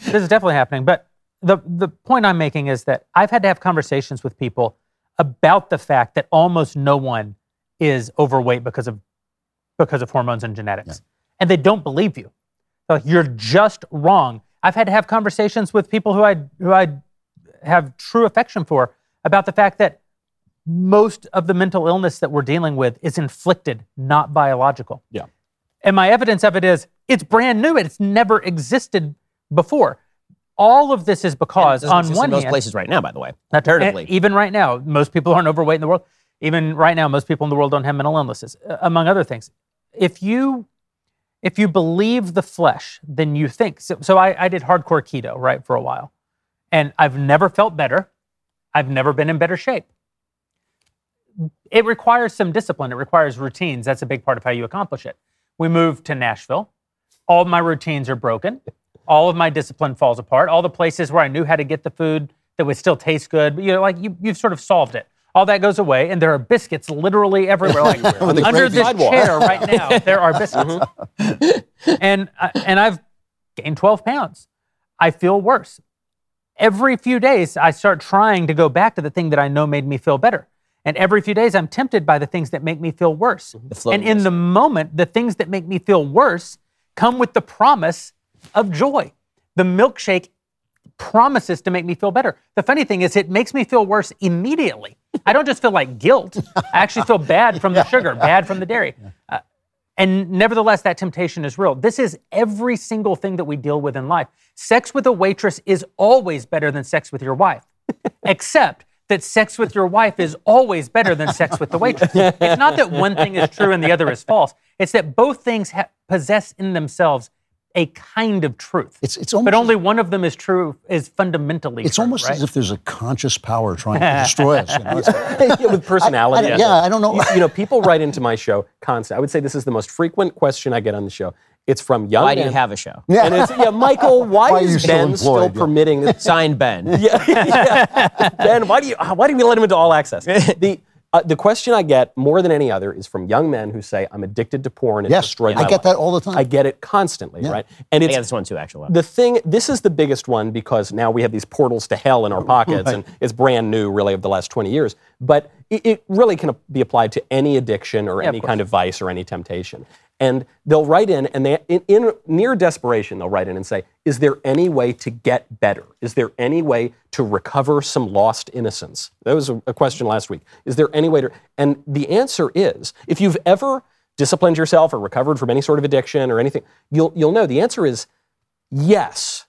this is definitely happening. But the the point I'm making is that I've had to have conversations with people about the fact that almost no one is overweight because of because of hormones and genetics, and they don't believe you. Like you're just wrong. I've had to have conversations with people who I who I have true affection for about the fact that most of the mental illness that we're dealing with is inflicted, not biological. Yeah. And my evidence of it is it's brand new. It's never existed before. All of this is because, on one in most hand, places right now, by the way, not- comparatively. even right now, most people aren't overweight in the world. Even right now, most people in the world don't have mental illnesses, among other things. If you if you believe the flesh, then you think. So, so I, I did hardcore keto right for a while, and I've never felt better. I've never been in better shape. It requires some discipline. It requires routines. That's a big part of how you accomplish it. We moved to Nashville. All my routines are broken. All of my discipline falls apart. All the places where I knew how to get the food that would still taste good, you know, like you, you've sort of solved it. All that goes away, and there are biscuits literally everywhere. Like under this sidewalk. chair right now, there are biscuits. and I- and I've gained 12 pounds. I feel worse. Every few days, I start trying to go back to the thing that I know made me feel better. And every few days, I'm tempted by the things that make me feel worse. And in the moment, the things that make me feel worse come with the promise of joy. The milkshake promises to make me feel better. The funny thing is, it makes me feel worse immediately. I don't just feel like guilt. I actually feel bad from the sugar, bad from the dairy. Uh, and nevertheless, that temptation is real. This is every single thing that we deal with in life. Sex with a waitress is always better than sex with your wife, except that sex with your wife is always better than sex with the waitress. It's not that one thing is true and the other is false. It's that both things ha- possess in themselves a kind of truth. It's, it's almost, but only one of them is true, is fundamentally it's true, almost right? as if there's a conscious power trying to destroy us. You know? Yeah, with personality. I- yeah, I don't know. You, you know, people write into my show constant. I would say this is the most frequent question I get on the show. It's from young Why do men. you have a show? And it's, yeah, Michael, why, Why is still Ben still employed? Yeah. permitting this? Signed Ben. yeah, yeah. Ben, why do you why do we let him into all access? The uh, the question I get more than any other is from young men who say, "I'm addicted to porn. It's Yes, destroyed I my get life." that all the time. I get it constantly, right? And I it's this one too, actually. the thing. This is the biggest one because now we have these portals to hell in our pockets, and it's brand new, really, of the last 20 years. But it, it really can be applied to any addiction or any kind of vice or any temptation. And they'll write in, and they, in, in near desperation, they'll write in and say, "Is there any way to get better? Is there any way to recover some lost innocence?" That was a, a question last week. Is there any way to? And the answer is, if you've ever disciplined yourself or recovered from any sort of addiction or anything, you'll you'll know the answer is yes,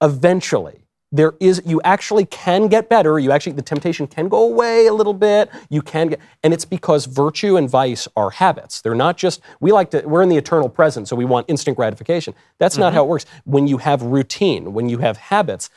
eventually there is you actually can get better. You actually the temptation can go away a little bit. You can get and it's because virtue and vice are habits. They're not just we like to we're in the eternal present so we want instant gratification. That's not mm-hmm. how it works. When you have routine when you have habits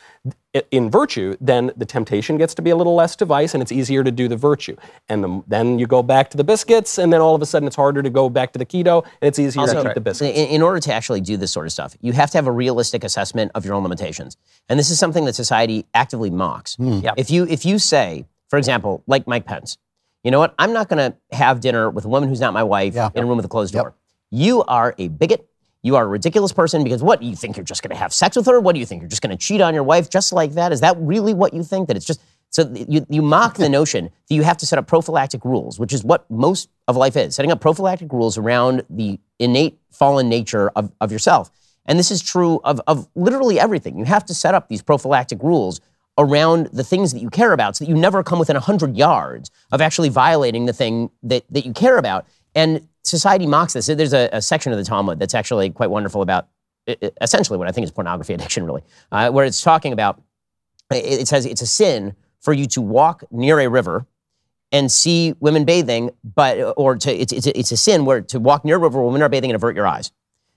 in virtue then the temptation gets to be a little less to vice and it's easier to do the virtue and the, then you go back to the biscuits and then all of a sudden it's harder to go back to the keto and it's easier to keep the biscuits In, in order to actually do this sort of stuff, you have to have a realistic assessment of your own limitations. And this is something that society actively mocks. Hmm. Yep. If you if you say, for example, like Mike Pence, you know what? I'm not going to have dinner with a woman who's not my wife Yeah. in a room with a closed door. You are a bigot. You are a ridiculous person because what? You think you're just going to have sex with her? What do you think? You're just going to cheat on your wife just like that? Is that really what you think? That it's just so you, you mock the notion that you have to set up prophylactic rules, which is what most of life is setting up prophylactic rules around the innate fallen nature of, of yourself. And this is true of, of literally everything. You have to set up these prophylactic rules around the things that you care about so that you never come within 100 yards of actually violating the thing that, that you care about. And society mocks this. There's a, a section of the Talmud that's actually quite wonderful about essentially what I think is pornography addiction, really, uh, where it's talking about it, it says it's a sin for you to walk near a river and see women bathing, but or to it's it's, it's a sin where to walk near a river where women are bathing and avert your eyes.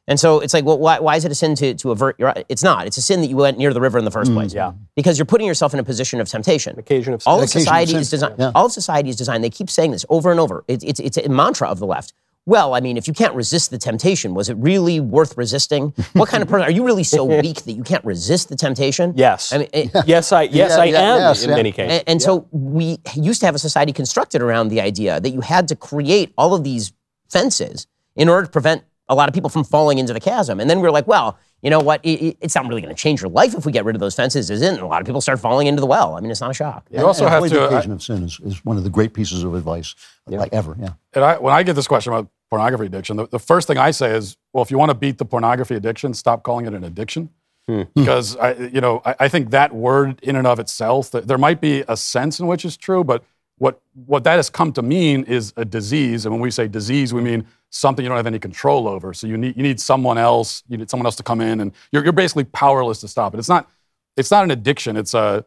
And so it's like, well, why, why is it a sin to, to avert your? It's not. It's a sin that you went near the river in the first place. yeah. Because you're putting yourself in a position of temptation. occasion of All of of society sin, is designed. yeah. All of society is designed. They keep saying this over and over. It's it's it's a mantra of the left. Well, I mean, if you can't resist the temptation, was it really worth resisting? What kind of person are you really so weak that you can't resist the temptation? Yes. I mean, it- yes, I yes Yeah, I yeah, am yes, in yeah. many cases. and, and so we used to have a society constructed around the idea that you had to create all of these fences in order to prevent a lot of people from falling into the chasm. And then we were like, well, you know what? It, it- it's not really going to change your life if we get rid of those fences, is it? And a lot of people start falling into the well. I mean, it's not a shock. You also and have to. the I- occasion of sin is, is one of the great pieces of advice, like ever. Yeah. and I, when I get this question about pornography addiction, the, the first thing I say is, well, if you want to beat the pornography addiction, stop calling it an addiction. Hmm. Hmm. Because I, you know, I, I think that word in and of itself, th- there might be a sense in which it's true, but what what that has come to mean is a disease. And when we say disease, we mean something you don't have any control over. So you need you need someone else, you need someone else to come in, and you're, you're basically powerless to stop it. It's not it's not an addiction. It's a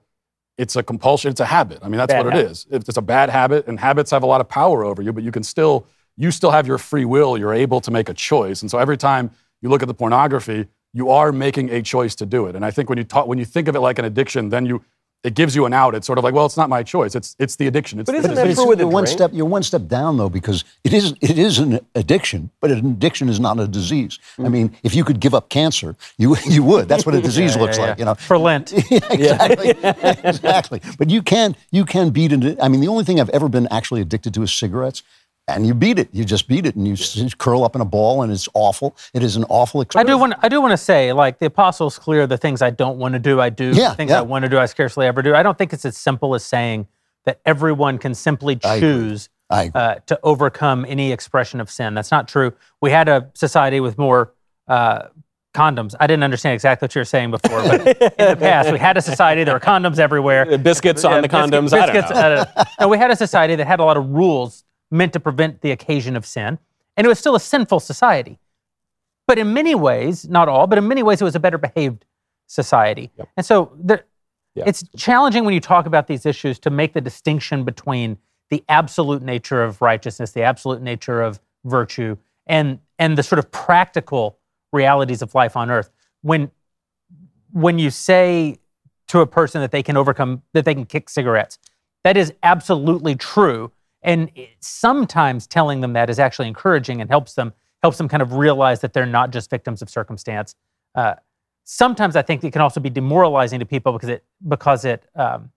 it's a compulsion. It's a habit. I mean, that's Bad what habit. it is. It's a bad habit, and habits have a lot of power over you. But you can still, you still have your free will. You're able to make a choice. And so every time you look at the pornography, you are making a choice to do it. And I think when you talk, when you think of it like an addiction, then you, it gives you an out. It's sort of like, well, it's not my choice. It's it's the addiction. It's But the isn't that disease. true with you're one step you're one step down though because it is it is an addiction, but an addiction is not a disease. I mean, if you could give up cancer, you you would. That's what a disease looks like. You know, For Lent. Yeah, exactly, exactly. But you can you can beat it. I mean, the only thing I've ever been actually addicted to is cigarettes. And you beat it. You just beat it, and you s curl up in a ball, and it's awful. It is an awful experience. I experience. do want. I do want to say, like the apostles, clear the things I don't want to do, I do. Yeah, the things yeah. I want to do, I scarcely ever do. I don't think it's as simple as saying that everyone can simply choose I agree. uh, to overcome any expression of sin. That's not true. We had a society with more uh, condoms. I didn't understand exactly what you were saying before, but in the past, we had a society. There were condoms everywhere. Biscuits on the biscuit- condoms. I don't biscuits, know. uh, no, we had a society that had a lot of rules meant to prevent the occasion of sin, and it was still a sinful society. But in many ways, not all, but in many ways, it was a better behaved society. And so there, Yeah. it's challenging when you talk about these issues to make the distinction between the absolute nature of righteousness, the absolute nature of virtue, and and the sort of practical realities of life on earth. When when you say to a person that they can overcome, that they can kick cigarettes, that is absolutely true. And sometimes telling them that is actually encouraging and helps them helps them kind of realize that they're not just victims of circumstance. Uh, sometimes I think it can also be demoralizing to people because it because it um,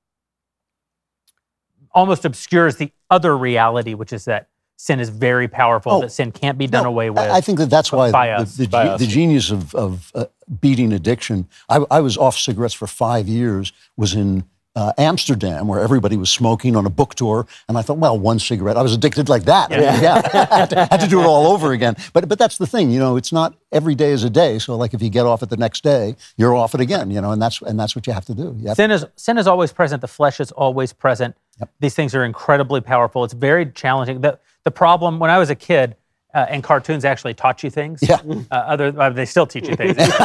almost obscures the other reality, which is that sin is very powerful, Oh, that sin can't be done No, away with. I think that that's why the, us. the, the genius of, of uh, beating addiction. I, I was off cigarettes for five years. Was in uh, Amsterdam where everybody was smoking on a book tour, and I thought, well, one cigarette. I was addicted like that. I mean, yeah, I had, to, had to do it all over again. But but that's the thing, you know, it's not every day is a day. So like if you get off it the next day, you're off it again, you know, and that's and that's what you have to do. Have Sin is sin is always present. The flesh is always present. These things are incredibly powerful. It's very challenging. The the problem when I was a kid, uh, and cartoons actually taught you things. Yeah. Uh, other uh, they still teach you things.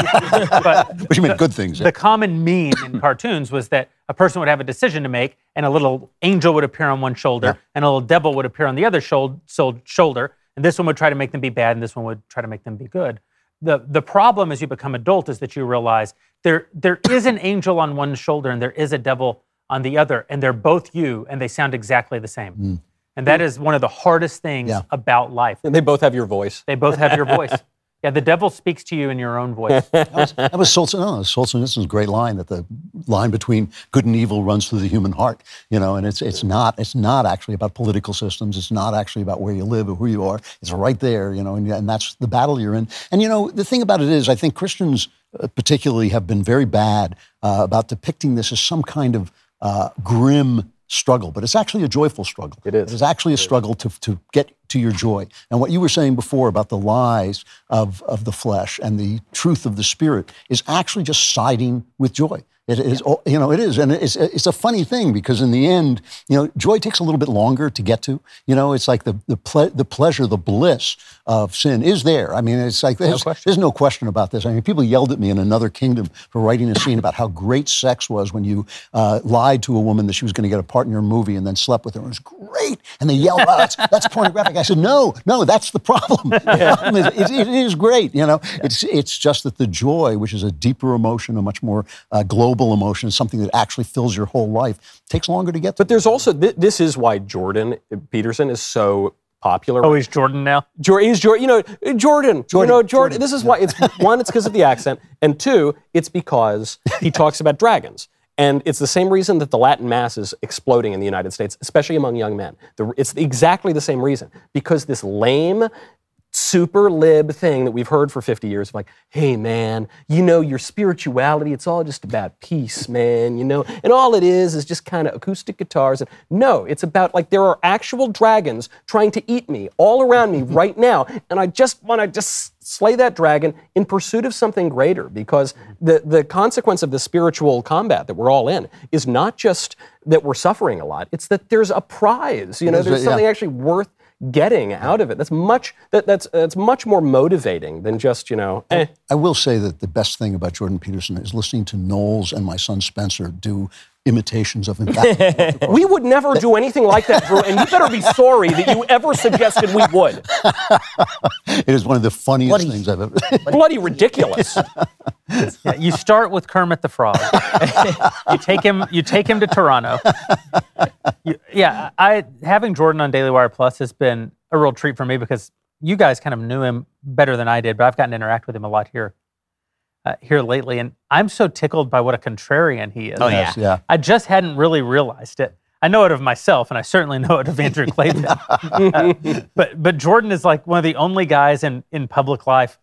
but Which you mean good things. the common meme in cartoons was that a person would have a decision to make, and a little angel would appear on one shoulder, and a little devil would appear on the other sol- shoulder, and this one would try to make them be bad, and this one would try to make them be good. The, the problem as you become adult is that you realize there, there is an angel on one shoulder and there is a devil on the other, and they're both you, and they sound exactly the same. And that is one of the hardest things Yeah. about life. And they both have your voice. They both have your voice. Yeah, the devil speaks to you in your own voice. That was, that was Solzhenitsyn. No, Solzhenitsyn's great line that the line between good and evil runs through the human heart. You know, and it's it's not it's not actually about political systems. It's not actually about where you live or who you are. It's right there. You know, and, and that's the battle you're in. And you know, the thing about it is, I think Christians uh, particularly have been very bad uh, about depicting this as some kind of uh, grim struggle, but it's actually a joyful struggle. It is. It is actually a struggle to, to get to your joy. And what you were saying before about the lies of, of the flesh and the truth of the spirit is actually just siding with joy. It is, you know, it is, and it's it's a funny thing because in the end, you know, joy takes a little bit longer to get to. You know, it's like the the, ple- the pleasure, the bliss of sin is there. I mean, it's like there's, there's no question about this. I mean, people yelled at me in another kingdom for writing a scene about how great sex was when you uh, lied to a woman that she was going to get a part in your movie and then slept with her. It was great, and they yelled, "Oh, that's, that's pornographic." I said, "No, no, that's the problem. The problem is, it, it is great. You know, it's it's just that the joy, which is a deeper emotion, a much more uh, global emotion, something that actually fills your whole life, takes longer to get. To. But there's also th- this is why Jordan uh, Peterson is so popular. Oh, he's Jordan now. Jor- he's Jordan. You know, Jordan. You know, Jordan. This is why it's one. It's because of the accent, and two, it's because he talks about dragons. And it's the same reason that the Latin Mass is exploding in the United States, especially among young men. The, it's exactly the same reason. Because this lame, super lib thing that we've heard for 50 years like, hey man, you know, your spirituality, it's all just about peace, man, you know, and all it is is just kind of acoustic guitars. And no, it's about like there are actual dragons trying to eat me all around me right now. And I just want to just slay that dragon in pursuit of something greater because the, the consequence of the spiritual combat that we're all in is not just that we're suffering a lot, it's that there's a prize, you know, there's yeah. something actually worth getting out of it. That's much that, that's that's much more motivating than just you know. Eh. I will say that the best thing about Jordan Peterson is listening to Knowles and my son Spencer do imitations of him. back and forth across We would never do anything like that, Drew, and you better be sorry that you ever suggested we would. It is one of the funniest Bloody- things I've ever. Bloody ridiculous. Yeah, you start with Kermit the Frog. you take him. You take him to Toronto. You- yeah, I having Jordan on Daily Wire Plus has been a real treat for me because you guys kind of knew him better than I did, but I've gotten to interact with him a lot here, uh, here lately, and I'm so tickled by what a contrarian he is. Oh, yeah. yeah. I just hadn't really realized it. I know it of myself, and I certainly know it of Andrew Klavan. Uh, but but Jordan is like one of the only guys in in public life.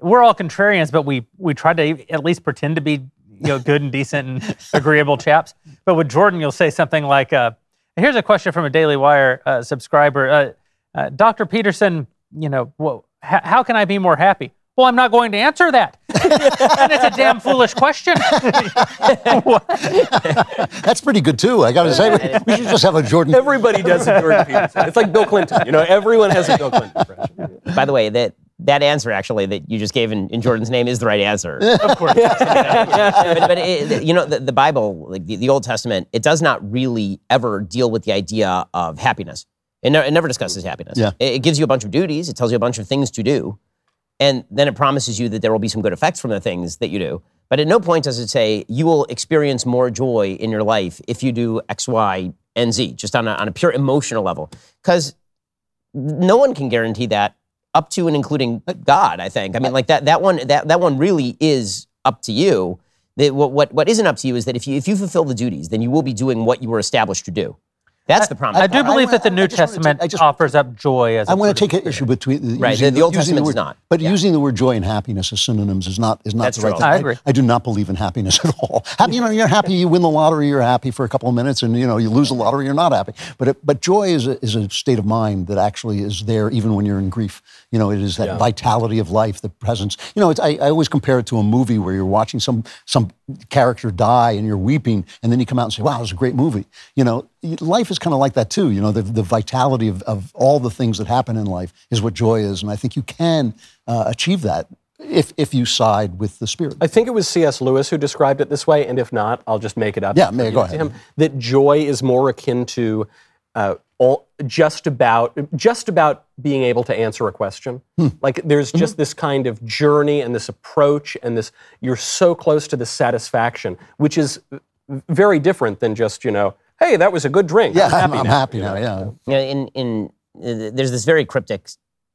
We're all contrarians, but we we try to at least pretend to be you know good and decent and agreeable chaps. But with Jordan, you'll say something like, uh, "Here's a question from a Daily Wire uh, subscriber, uh, uh, Doctor Peterson. You know, wh- how can I be more happy?" Well, I'm not going to answer that. and it's a damn foolish question. That's pretty good too. I got to say, we should just have a Jordan. Everybody does a Jordan Peterson. It's like Bill Clinton. You know, everyone has a Bill Clinton impression. By the way, that that answer actually that you just gave in, in Jordan's name is the right answer. of course. but, but it, you know, the, the Bible, like the, the Old Testament, it does not really ever deal with the idea of happiness. It, ne- it never discusses happiness. Yeah. It, it gives you a bunch of duties. It tells you a bunch of things to do, and then it promises you that there will be some good effects from the things that you do. But at no point does it say you will experience more joy in your life if you do X, Y, and Z, just on a, on a pure emotional level, because no one can guarantee that up to and including God, I think. I mean, like that that one that that one really is up to you. That what, what what isn't up to you is that if you if you fulfill the duties, then you will be doing what you were established to do. That's the problem. I do I- believe that the I New just take- Testament just- offers up joy as. I want fruit to take an issue Spirit. between Right, using the- the Old using Testament word, does not. But using the word joy and happiness as synonyms is not is not That's the right true. thing. I agree. I do not believe in happiness at all. Happy, you know, you're happy. You win the lottery, you're happy for a couple of minutes, and you know you lose the lottery, you're not happy. But it, but joy is a, is a state of mind that actually is there even when you're in grief. You know, it is that vitality of life, the presence. You know, it's, I, I always compare it to a movie where you're watching some some character die and you're weeping, and then you come out and say, "Wow, it was a great movie." You know, life is kind of like that too. You know, the, the vitality of, of all the things that happen in life is what joy is, and I think you can uh, achieve that if if you side with the spirit. I think it was C.S. Lewis who described it this way, and if not, I'll just make it up. Yeah, may- go ahead. Him, that joy is more akin to uh, all, just about just about being able to answer a question. Hmm. Like there's Mm-hmm. just this kind of journey and this approach and this you're so close to the satisfaction, which is very different than just you know, hey, that was a good drink. yeah, I'm happy I'm now. happy now. Yeah. You know, in in uh, there's this very cryptic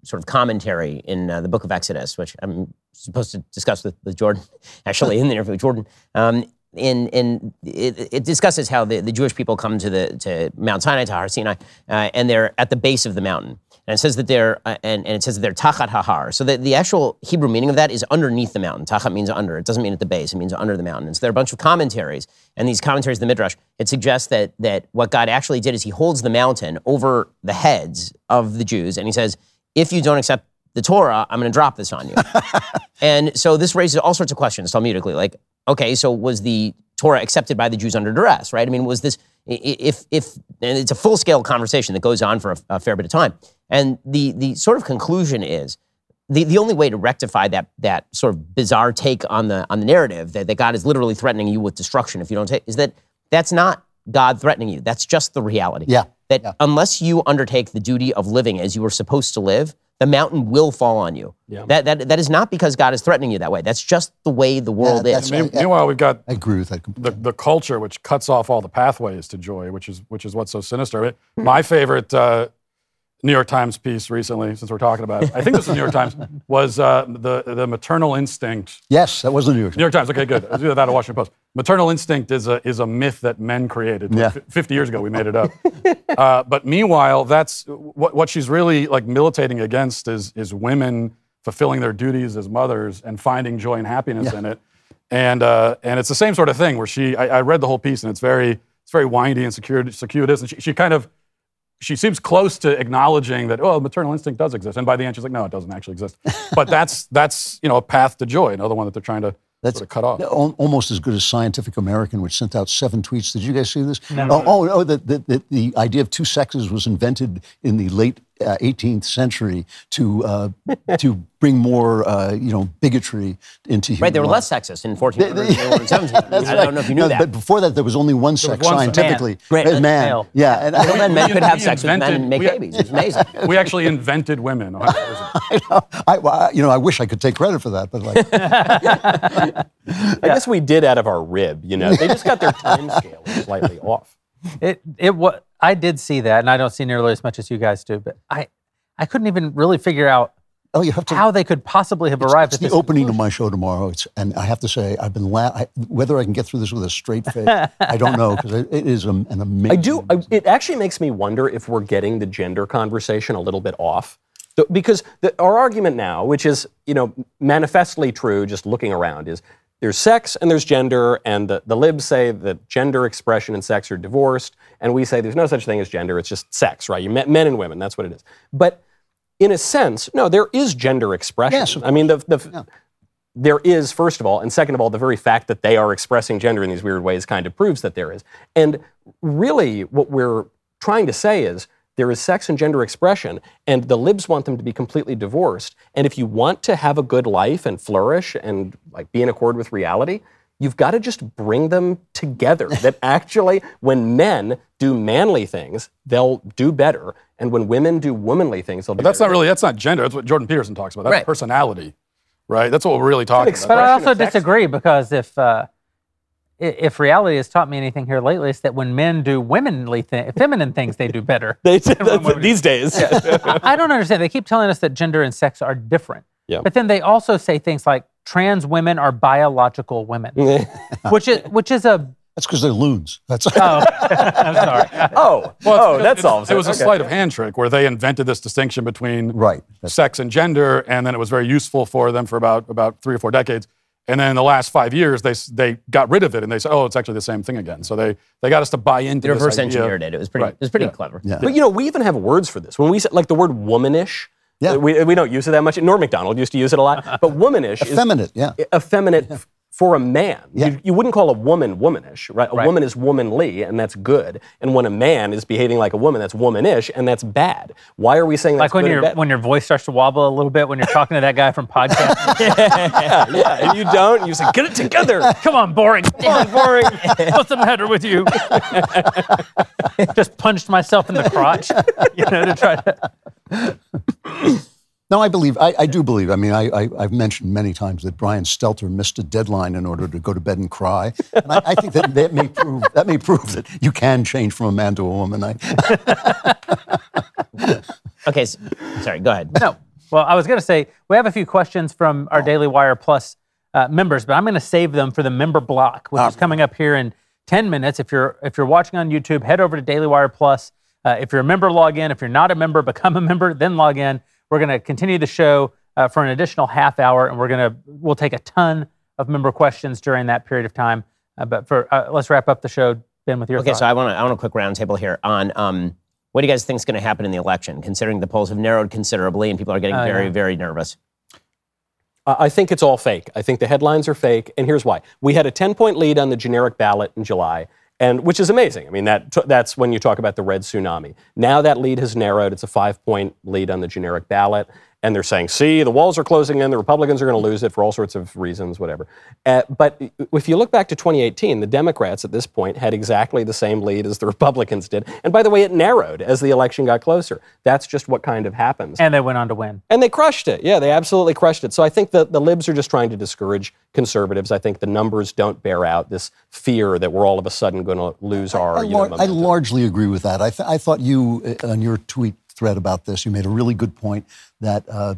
sort of commentary in uh, the Book of Exodus, which I'm supposed to discuss with, with Jordan, actually in the interview with Jordan. Um, in in it, it discusses how the, the Jewish people come to the to Mount Sinai to Har Sinai, uh, and they're at the base of the mountain. And it says that they're uh, and, and it says that they're tachat hahar. So the, the actual Hebrew meaning of that is underneath the mountain. Tachat means under. It doesn't mean at the base. It means under the mountain. And so there are a bunch of commentaries, and these commentaries, the midrash, it suggests that that what God actually did is He holds the mountain over the heads of the Jews, and He says, if you don't accept the Torah, I'm going to drop this on you. and so this raises all sorts of questions Talmudically, like, okay, so was the Torah accepted by the Jews under duress, right? I mean, was this if if and it's a full scale conversation that goes on for a, a fair bit of time, and the the sort of conclusion is. The, the only way to rectify that that sort of bizarre take on the on the narrative that, that God is literally threatening you with destruction if you don't take is that that's not God threatening you. That's just the reality Yeah, that yeah. unless you undertake the duty of living as you were supposed to live, the mountain will fall on you. Yeah. That, that, that is not because God is threatening you that way. That's just the way the world that's is. right. Meanwhile, we've got I agree with that the, the culture which cuts off all the pathways to joy, which is which is what's so sinister. I My favorite uh, New York Times piece recently, since we're talking about it. I think this is New York Times, was uh, the, the maternal instinct. Yes, that was the New York. New York Times, okay, good. I was either that or Washington Post. Maternal instinct is a, is a myth that men created. Yeah. F- 50 years ago, we made it up. uh, but meanwhile, that's what, what she's really like militating against is, is women fulfilling their duties as mothers and finding joy and happiness in it. And, uh, and it's the same sort of thing where she, I, I read the whole piece and it's very, it's very windy and circuitous, circuitous and she, she kind of, she seems close to acknowledging that oh maternal instinct does exist and by the end she's like no it doesn't actually exist but that's that's you know a path to joy another one that they're trying to That's sort of cut off almost as good as Scientific American, which sent out seven tweets. Did you guys see this? Oh, oh, oh the, the, the, the idea of two sexes was invented in the late uh, 18th century to uh, to bring more, uh, you know, bigotry into human Right, they were life. less sexist in 1400 than they were in 1700. I don't know if you knew No, that. But before that, there was only one sex one scientifically. Man. Man. Male. Yeah, and Well, then men could have we sex with men and make we- babies. It's amazing. we actually invented women 100%. I, well, I- you know, I wish I could take credit for that, but like, I guess we did out of our rib, you know. They just got their time scale slightly off. It it what I did see that, and I don't see nearly as much as you guys do, but I I couldn't even really figure out oh, you have to. how they could possibly have arrived It's at the this. opening of my show tomorrow. It's, and I have to say, I've been la- I, whether I can get through this with a straight face, I don't know because it, it is a, an amazing. I do. I, it actually makes me wonder if we're getting the gender conversation a little bit off. The- Because the, our argument now, which is you know manifestly true, just looking around, is there's sex and there's gender, and the, the libs say that gender expression and sex are divorced, and we say there's no such thing as gender; it's just sex, right? You met men and women, that's what it is. But in a sense, no, there is gender expression. Yes, I mean, the, the there is, first of all, and second of all, the very fact that they are expressing gender in these weird ways kind of proves that there is. And really, what we're trying to say is there is sex and gender expression, and the libs want them to be completely divorced. And if you want to have a good life and flourish and like be in accord with reality, you've got to just bring them together. that actually, when men do manly things, they'll do better, and when women do womanly things, they'll do But that's better. not really that's not gender that's what jordan peterson talks about that's Right. personality right that's what we're really talking It's about But I also disagree because if uh, i- if reality has taught me anything here lately, it's that when men do womanly thi- feminine things, they do better. They, women- these days. I I don't understand. They keep telling us that gender and sex are different. Yeah. But then they also say things like trans women are biological women, which is which is a That's because they're loons. That's oh, I'm sorry. Oh, Well, oh, that solves it It was a sleight of hand trick where they invented this distinction between right. Sex and gender, and then it was very useful for them for about about three or four decades. And then in the last five years, they they got rid of it, and they said, "Oh, it's actually the same thing again." So they they got us to buy into They this reverse idea. engineered it. It was pretty. Right. It was pretty Yeah. clever. yeah. But you know, we even have words for this. When we say like the word womanish, Yeah. we, we don't use it that much. Norm Macdonald used to use it a lot. But womanish is Effeminate, yeah. effeminate f- for a man. Yeah. You, you wouldn't call a woman womanish, right? A Right. woman is womanly, and that's good. And when a man is behaving like a woman, that's womanish, and that's bad. Why are we saying that's Like when good your and bad? when your voice starts to wobble a little bit when you're talking to that guy from podcast. yeah, yeah, and you don't, you say, get it together. Come on, Boreing. Come on, Boreing. What's the matter with you? Just punched myself in the crotch, you know, to try to. No, I believe, I, I do believe. I mean, I, I, I've mentioned many times that Brian Stelter missed a deadline in order to go to bed and cry. And I, I think that, that, may prove, that may prove that you can change from a man to a woman. I, Okay, s sorry. Go ahead. No. Well, I was going to say we have a few questions from our Daily Wire Plus uh, members, but I'm going to save them for the member block, which is coming up here in 10 minutes. If you're if you're watching on YouTube, head over to Daily Wire Plus. Uh, if you're a member, log in. If you're not a member, become a member, then log in. We're going to continue the show uh, for an additional half hour, and we're going to we'll take a ton of member questions during that period of time. Uh, but for uh, let's wrap up the show, Ben, with your Okay, thoughts. so I want to I want a quick roundtable here on um, what do you guys think is going to happen in the election, considering the polls have narrowed considerably and people are getting Oh, very yeah. very nervous. Uh, I think it's all fake. I think the headlines are fake, and here's why. We had a 10 point lead on the generic ballot in July, and which is amazing. I mean, that that's when you talk about the red tsunami. Now that lead has narrowed. It's a five point lead on the generic ballot, and they're saying, see, the walls are closing in, the Republicans are going to lose it for all sorts of reasons, whatever. Uh, but if you look back to 2018, the Democrats at this point had exactly the same lead as the Republicans did. And by the way, it narrowed as the election got closer. That's just what kind of happens. and they went on to win. And they crushed it. Yeah, they absolutely crushed it. So I think the, the libs are just trying to discourage conservatives. I think the numbers don't bear out this fear that we're all of a sudden going to lose our. I, you know, lar- I largely agree with that. I, th- I thought you, uh, on your tweet thread about this. You made a really good point that uh,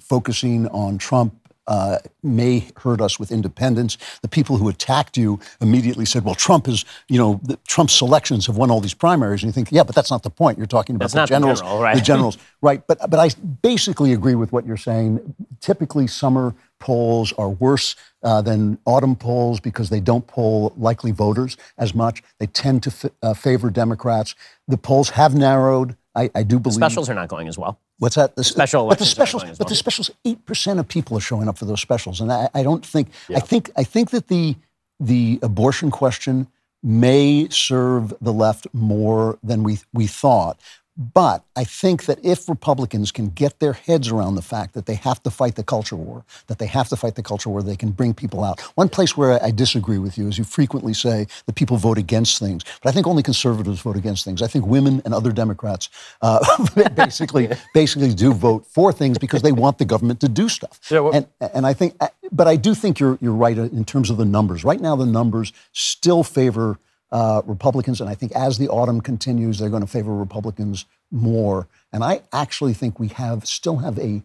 focusing on Trump uh, may hurt us with independents. The people who attacked you immediately said, "Well, Trump is, you know, the, Trump's selections have won all these primaries." And you think, "Yeah, but that's not the point. You're talking about That's the not the generals, general, right? the generals, right?" But but I basically agree with what you're saying. Typically, summer polls are worse uh, than autumn polls because they don't poll likely voters as much. They tend to f- uh, favor Democrats. The polls have narrowed. I, I do believe the Specials are not going as well. What's that? The special but the specials, but the specials, eight percent of people are showing up for those specials, and I, I don't think. I think. I think that the the abortion question may serve the left more than we we thought. But I think that if Republicans can get their heads around the fact that they have to fight the culture war, that they have to fight the culture war, they can bring people out. One place where I disagree with you is you frequently say that people vote against things, but I think only conservatives vote against things. I think women and other Democrats uh, basically basically do vote for things because they want the government to do stuff. Yeah, well- and and I think, but I do think you're you're right in terms of the numbers. Right now, the numbers still favor uh, Republicans, and I think as the autumn continues, they're going to favor Republicans more. And I actually think we have still have a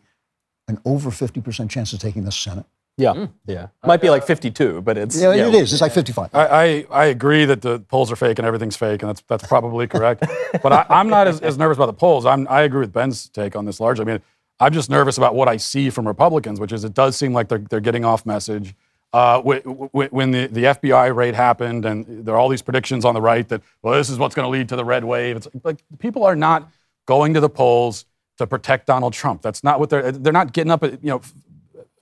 an over fifty percent chance of taking the Senate. Yeah, yeah. Might be like 52, but it's Yeah, you it know, is. It's like fifty-five. I, I, I agree that the polls are fake and everything's fake, and that's that's probably correct. but I, I'm not as, as nervous about the polls. I'm, I agree with Ben's take on this largely. I mean, I'm just nervous about what I see from Republicans, which is it does seem like they're, they're getting off message. Uh, wh- wh- when the, the FBI raid happened, and there are all these predictions on the right that, well, this is what's going to lead to the red wave. It's like people are not going to the polls to protect Donald Trump. That's not what they're, they're not getting up at, you know,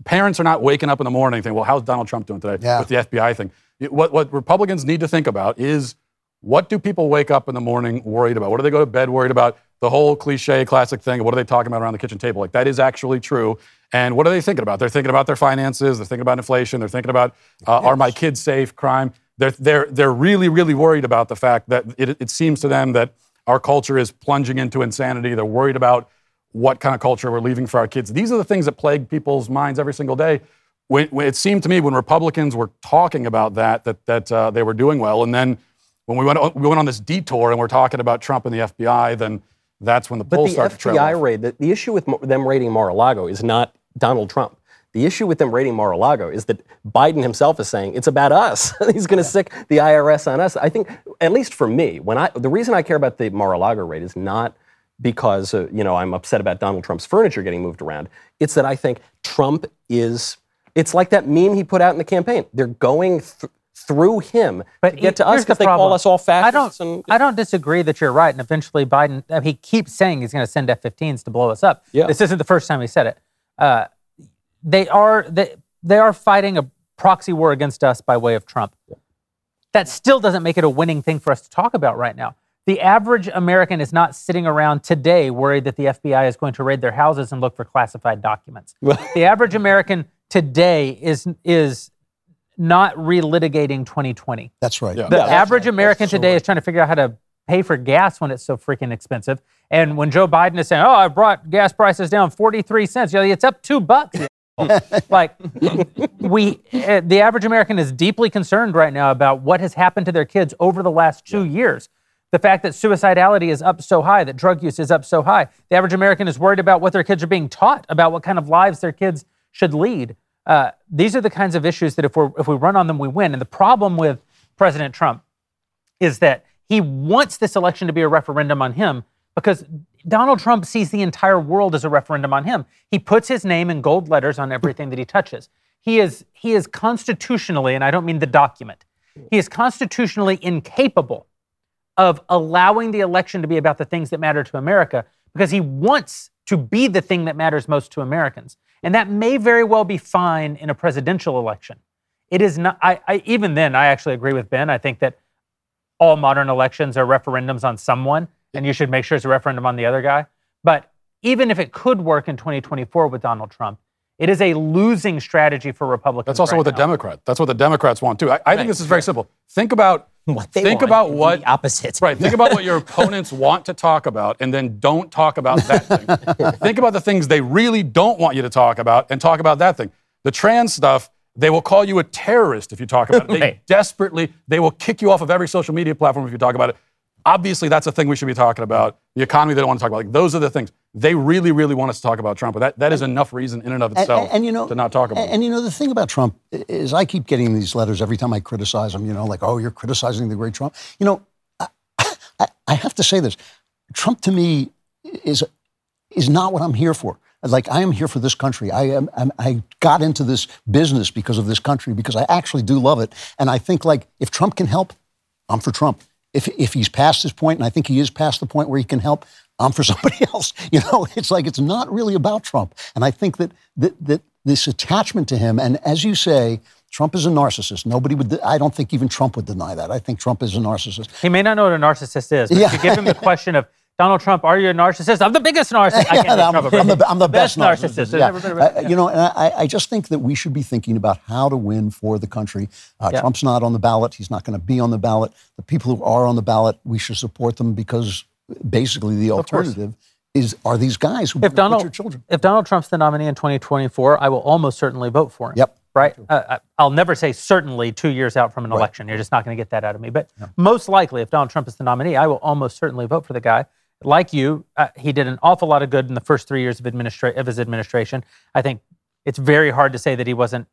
parents are not waking up in the morning thinking, well, how's Donald Trump doing today Yeah. with the FBI thing? It- What, what Republicans need to think about is what do people wake up in the morning worried about? What do they go to bed worried about? The whole cliche classic thing, what are they talking about around the kitchen table? Like that is actually true. And what are they thinking about? They're thinking about their finances, they're thinking about inflation, they're thinking about uh, are my kids safe, crime. They're, they're, they're really, really worried about the fact that it, it seems to them that our culture is plunging into insanity. They're worried about what kind of culture we're leaving for our kids. These are the things that plague people's minds every single day. When, when it seemed to me when Republicans were talking about that, that, that uh, they were doing well. And then when we went, on, we went on this detour and we're talking about Trump and the FBI, then that's when the But polls the to trail FBI raid, the, the issue with them raiding Mar-a-Lago is not Donald Trump. The issue with them raiding Mar-a-Lago is that Biden himself is saying it's about us. He's going to sic the IRS on us. I think, at least for me, when I the reason I care about the Mar-a-Lago raid is not because uh, you know I'm upset about Donald Trump's furniture getting moved around. It's that I think Trump is. It's like that meme he put out in the campaign. They're going th- through him But to get to us because the they call us all fascists. I don't. and, I don't disagree that you're right. And eventually, Biden. He keeps saying he's going to send F-15s to blow us up. Yeah. This isn't the first time he said it. Uh, they are. They, they are fighting a proxy war against us by way of Trump. That still doesn't make it a winning thing for us to talk about right now. The average American is not sitting around today worried that the FBI is going to raid their houses and look for classified documents. the average American today is is not relitigating 2020. That's right. Yeah. The Yeah, average right. American That's so today right. is trying to figure out how to pay for gas when it's so freaking expensive. And when Joe Biden is saying, "Oh, I brought gas prices down 43 cents," you know, it's up two bucks. like we, uh, the average American is deeply concerned right now about what has happened to their kids over the last two years. The fact that suicidality is up so high, that drug use is up so high. The average American is worried about what their kids are being taught about what kind of lives their kids should lead. Uh, these are the kinds of issues that if we if we run on them, we win. And the problem with President Trump is that he wants this election to be a referendum on him because Donald Trump sees the entire world as a referendum on him. He puts his name in gold letters on everything that he touches. He is he is constitutionally, and I don't mean the document. He is constitutionally incapable of allowing the election to be about the things that matter to America because he wants to be the thing that matters most to Americans. And that may very well be fine in a presidential election. It is not, I, I, even then, I actually agree with Ben. I think that all modern elections are referendums on someone, and you should make sure it's a referendum on the other guy. But even if it could work in 2024 with Donald Trump, it is a losing strategy for Republicans. That's also right what the now. Democrat. That's what the Democrats want too. I, I think this is very simple. Think about What they think want about what the opposite. Right. Think about what your opponents want to talk about, and then don't talk about that thing. think about the things they really don't want you to talk about, and talk about that thing. The trans stuff. They will call you a terrorist if you talk about it. They Right. desperately. They will kick you off of every social media platform if you talk about it. obviously that's a thing we should be talking about. The economy they don't want to talk about. Like those are the things they really, really want us to talk about Trump. But that, that is enough reason in and of itself and, and, you know, to not talk about. And, and, you know, the thing about Trump is I keep getting these letters every time I criticize him, you know, like, oh, you're criticizing the great Trump. You know, I, I, I have to say this. Trump to me is, is not what I'm here for. Like, I am here for this country. I, am, I'm, I got into this business because of this country, because I actually do love it. And I think, like, if Trump can help, I'm for Trump. If, if he's past this point, and I think he is past the point where he can help, I'm for somebody else. You know, it's like it's not really about Trump. And I think that that, that this attachment to him, and as you say, Trump is a narcissist. Nobody would. I don't think even Trump would deny that. I think Trump is a narcissist. He may not know what a narcissist is, but Yeah. if you give him the question of Donald Trump, are you a narcissist? I'm the biggest narcissist. I can't yeah, I'm, I'm the, I'm the best, narcissist. There's Yeah. never been a- Uh, You know, and I, I just think that we should be thinking about how to win for the country. Uh, Yeah. Trump's not on the ballot. He's not going to be on the ballot. The people who are on the ballot, we should support them because basically the alternative is are these guys who if Donald, your children. if Donald Trump's the nominee in 2024, I will almost certainly vote for him. Yep. Right? Uh, I- I'll never say certainly two years out from an election. You're just not going to get that out of me. But most likely, if Donald Trump is the nominee, I will almost certainly vote for the guy. Like you, uh, he did an awful lot of good in the first three years of, administra- of his administration. I think it's very hard to say that he wasn't,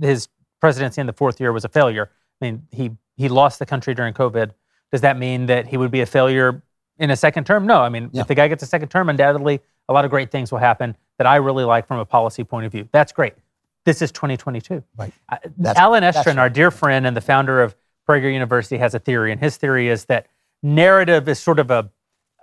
his presidency in the fourth year was a failure. I mean, he, he lost the country during COVID. Does that mean that he would be a failure in a second term? No. I mean, Yeah. if the guy gets a second term, undoubtedly a lot of great things will happen that I really like from a policy point of view. That's great. This is 2022. Right. That's- Allen Estrin, our dear friend and the founder of Prager University, has a theory, and his theory is that narrative is sort of a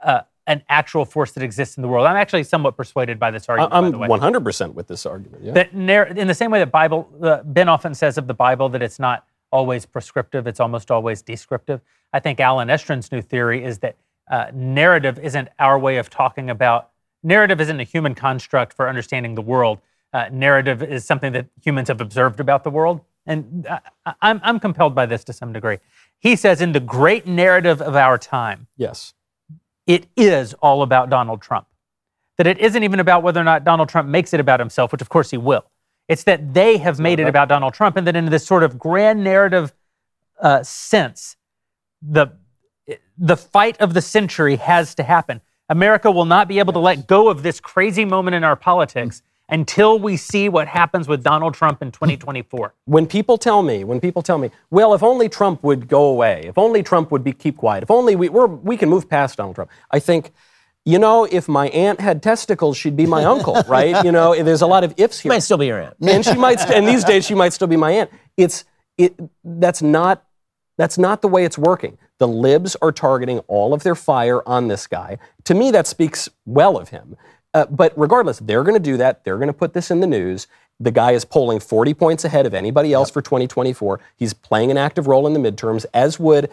uh, an actual force that exists in the world. I'm actually somewhat persuaded by this argument. I'm the way. 100% with this argument. Yeah. That narr- in the same way that Bible, uh, Ben often says of the Bible that it's not always prescriptive, it's almost always descriptive. I think Allen Estrin's new theory is that uh, narrative isn't our way of talking about, narrative isn't a human construct for understanding the world. Uh, narrative is something that humans have observed about the world. And uh, I, I'm, I'm compelled by this to some degree. He says, in the great narrative of our time, yes. It is all about Donald Trump. That it isn't even about whether or not Donald Trump makes it about himself, which of course he will. It's that they have made it about Donald Trump, and that in this sort of grand narrative uh, sense, the the fight of the century has to happen. America will not be able to let go of this crazy moment in our politics until we see what happens with Donald Trump in 2024. when people tell me, when people tell me, well, if only Trump would go away, if only Trump would be keep quiet, if only we we're, we can move past Donald Trump, I think, you know, if my aunt had testicles, she'd be my uncle, right? You know, there's a lot of ifs here, She Might still be your aunt. and she might, st- and these days she might still be my aunt. It's it. That's not that's not the way it's working. The libs are targeting all of their fire on this guy. To me, that speaks well of him. Uh, but regardless, they're going to do that. They're going to put this in the news. The guy is polling 40 points ahead of anybody else for 2024. He's playing an active role in the midterms, as would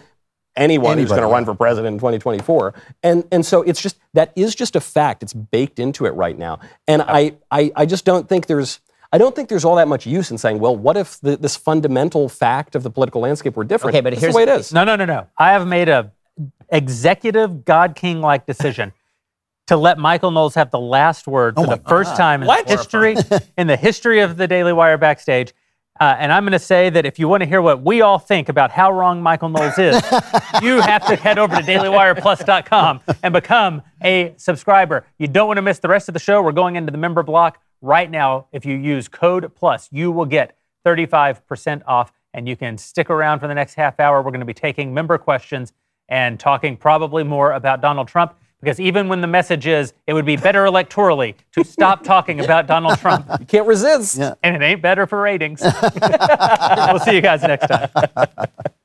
anyone who's going to run for president in 2024. And and so it's just that is just a fact. It's baked into it right now. And I I, I just don't think there's I don't think there's all that much use in saying, well, what if the, this fundamental fact of the political landscape were different? Okay, but That's here's the way it is. No, no, no, no. I have made a executive God King like decision to let Michael Knowles have the last word for my the first time in What? the history in the history of the Daily Wire backstage. Uh, and I'm going to say that if you want to hear what we all think about how wrong Michael Knowles is, you have to head over to dailywireplus.com and become a subscriber. You don't want to miss the rest of the show. We're going into the member block right now. If you use code PLUS, you will get 35% off and you can stick around for the next half hour. We're going to be taking member questions and talking probably more about Donald Trump because even when the message is it would be better electorally to stop talking about Donald Trump, You can't resist. Yeah. and it ain't better for ratings. we'll see you guys next time.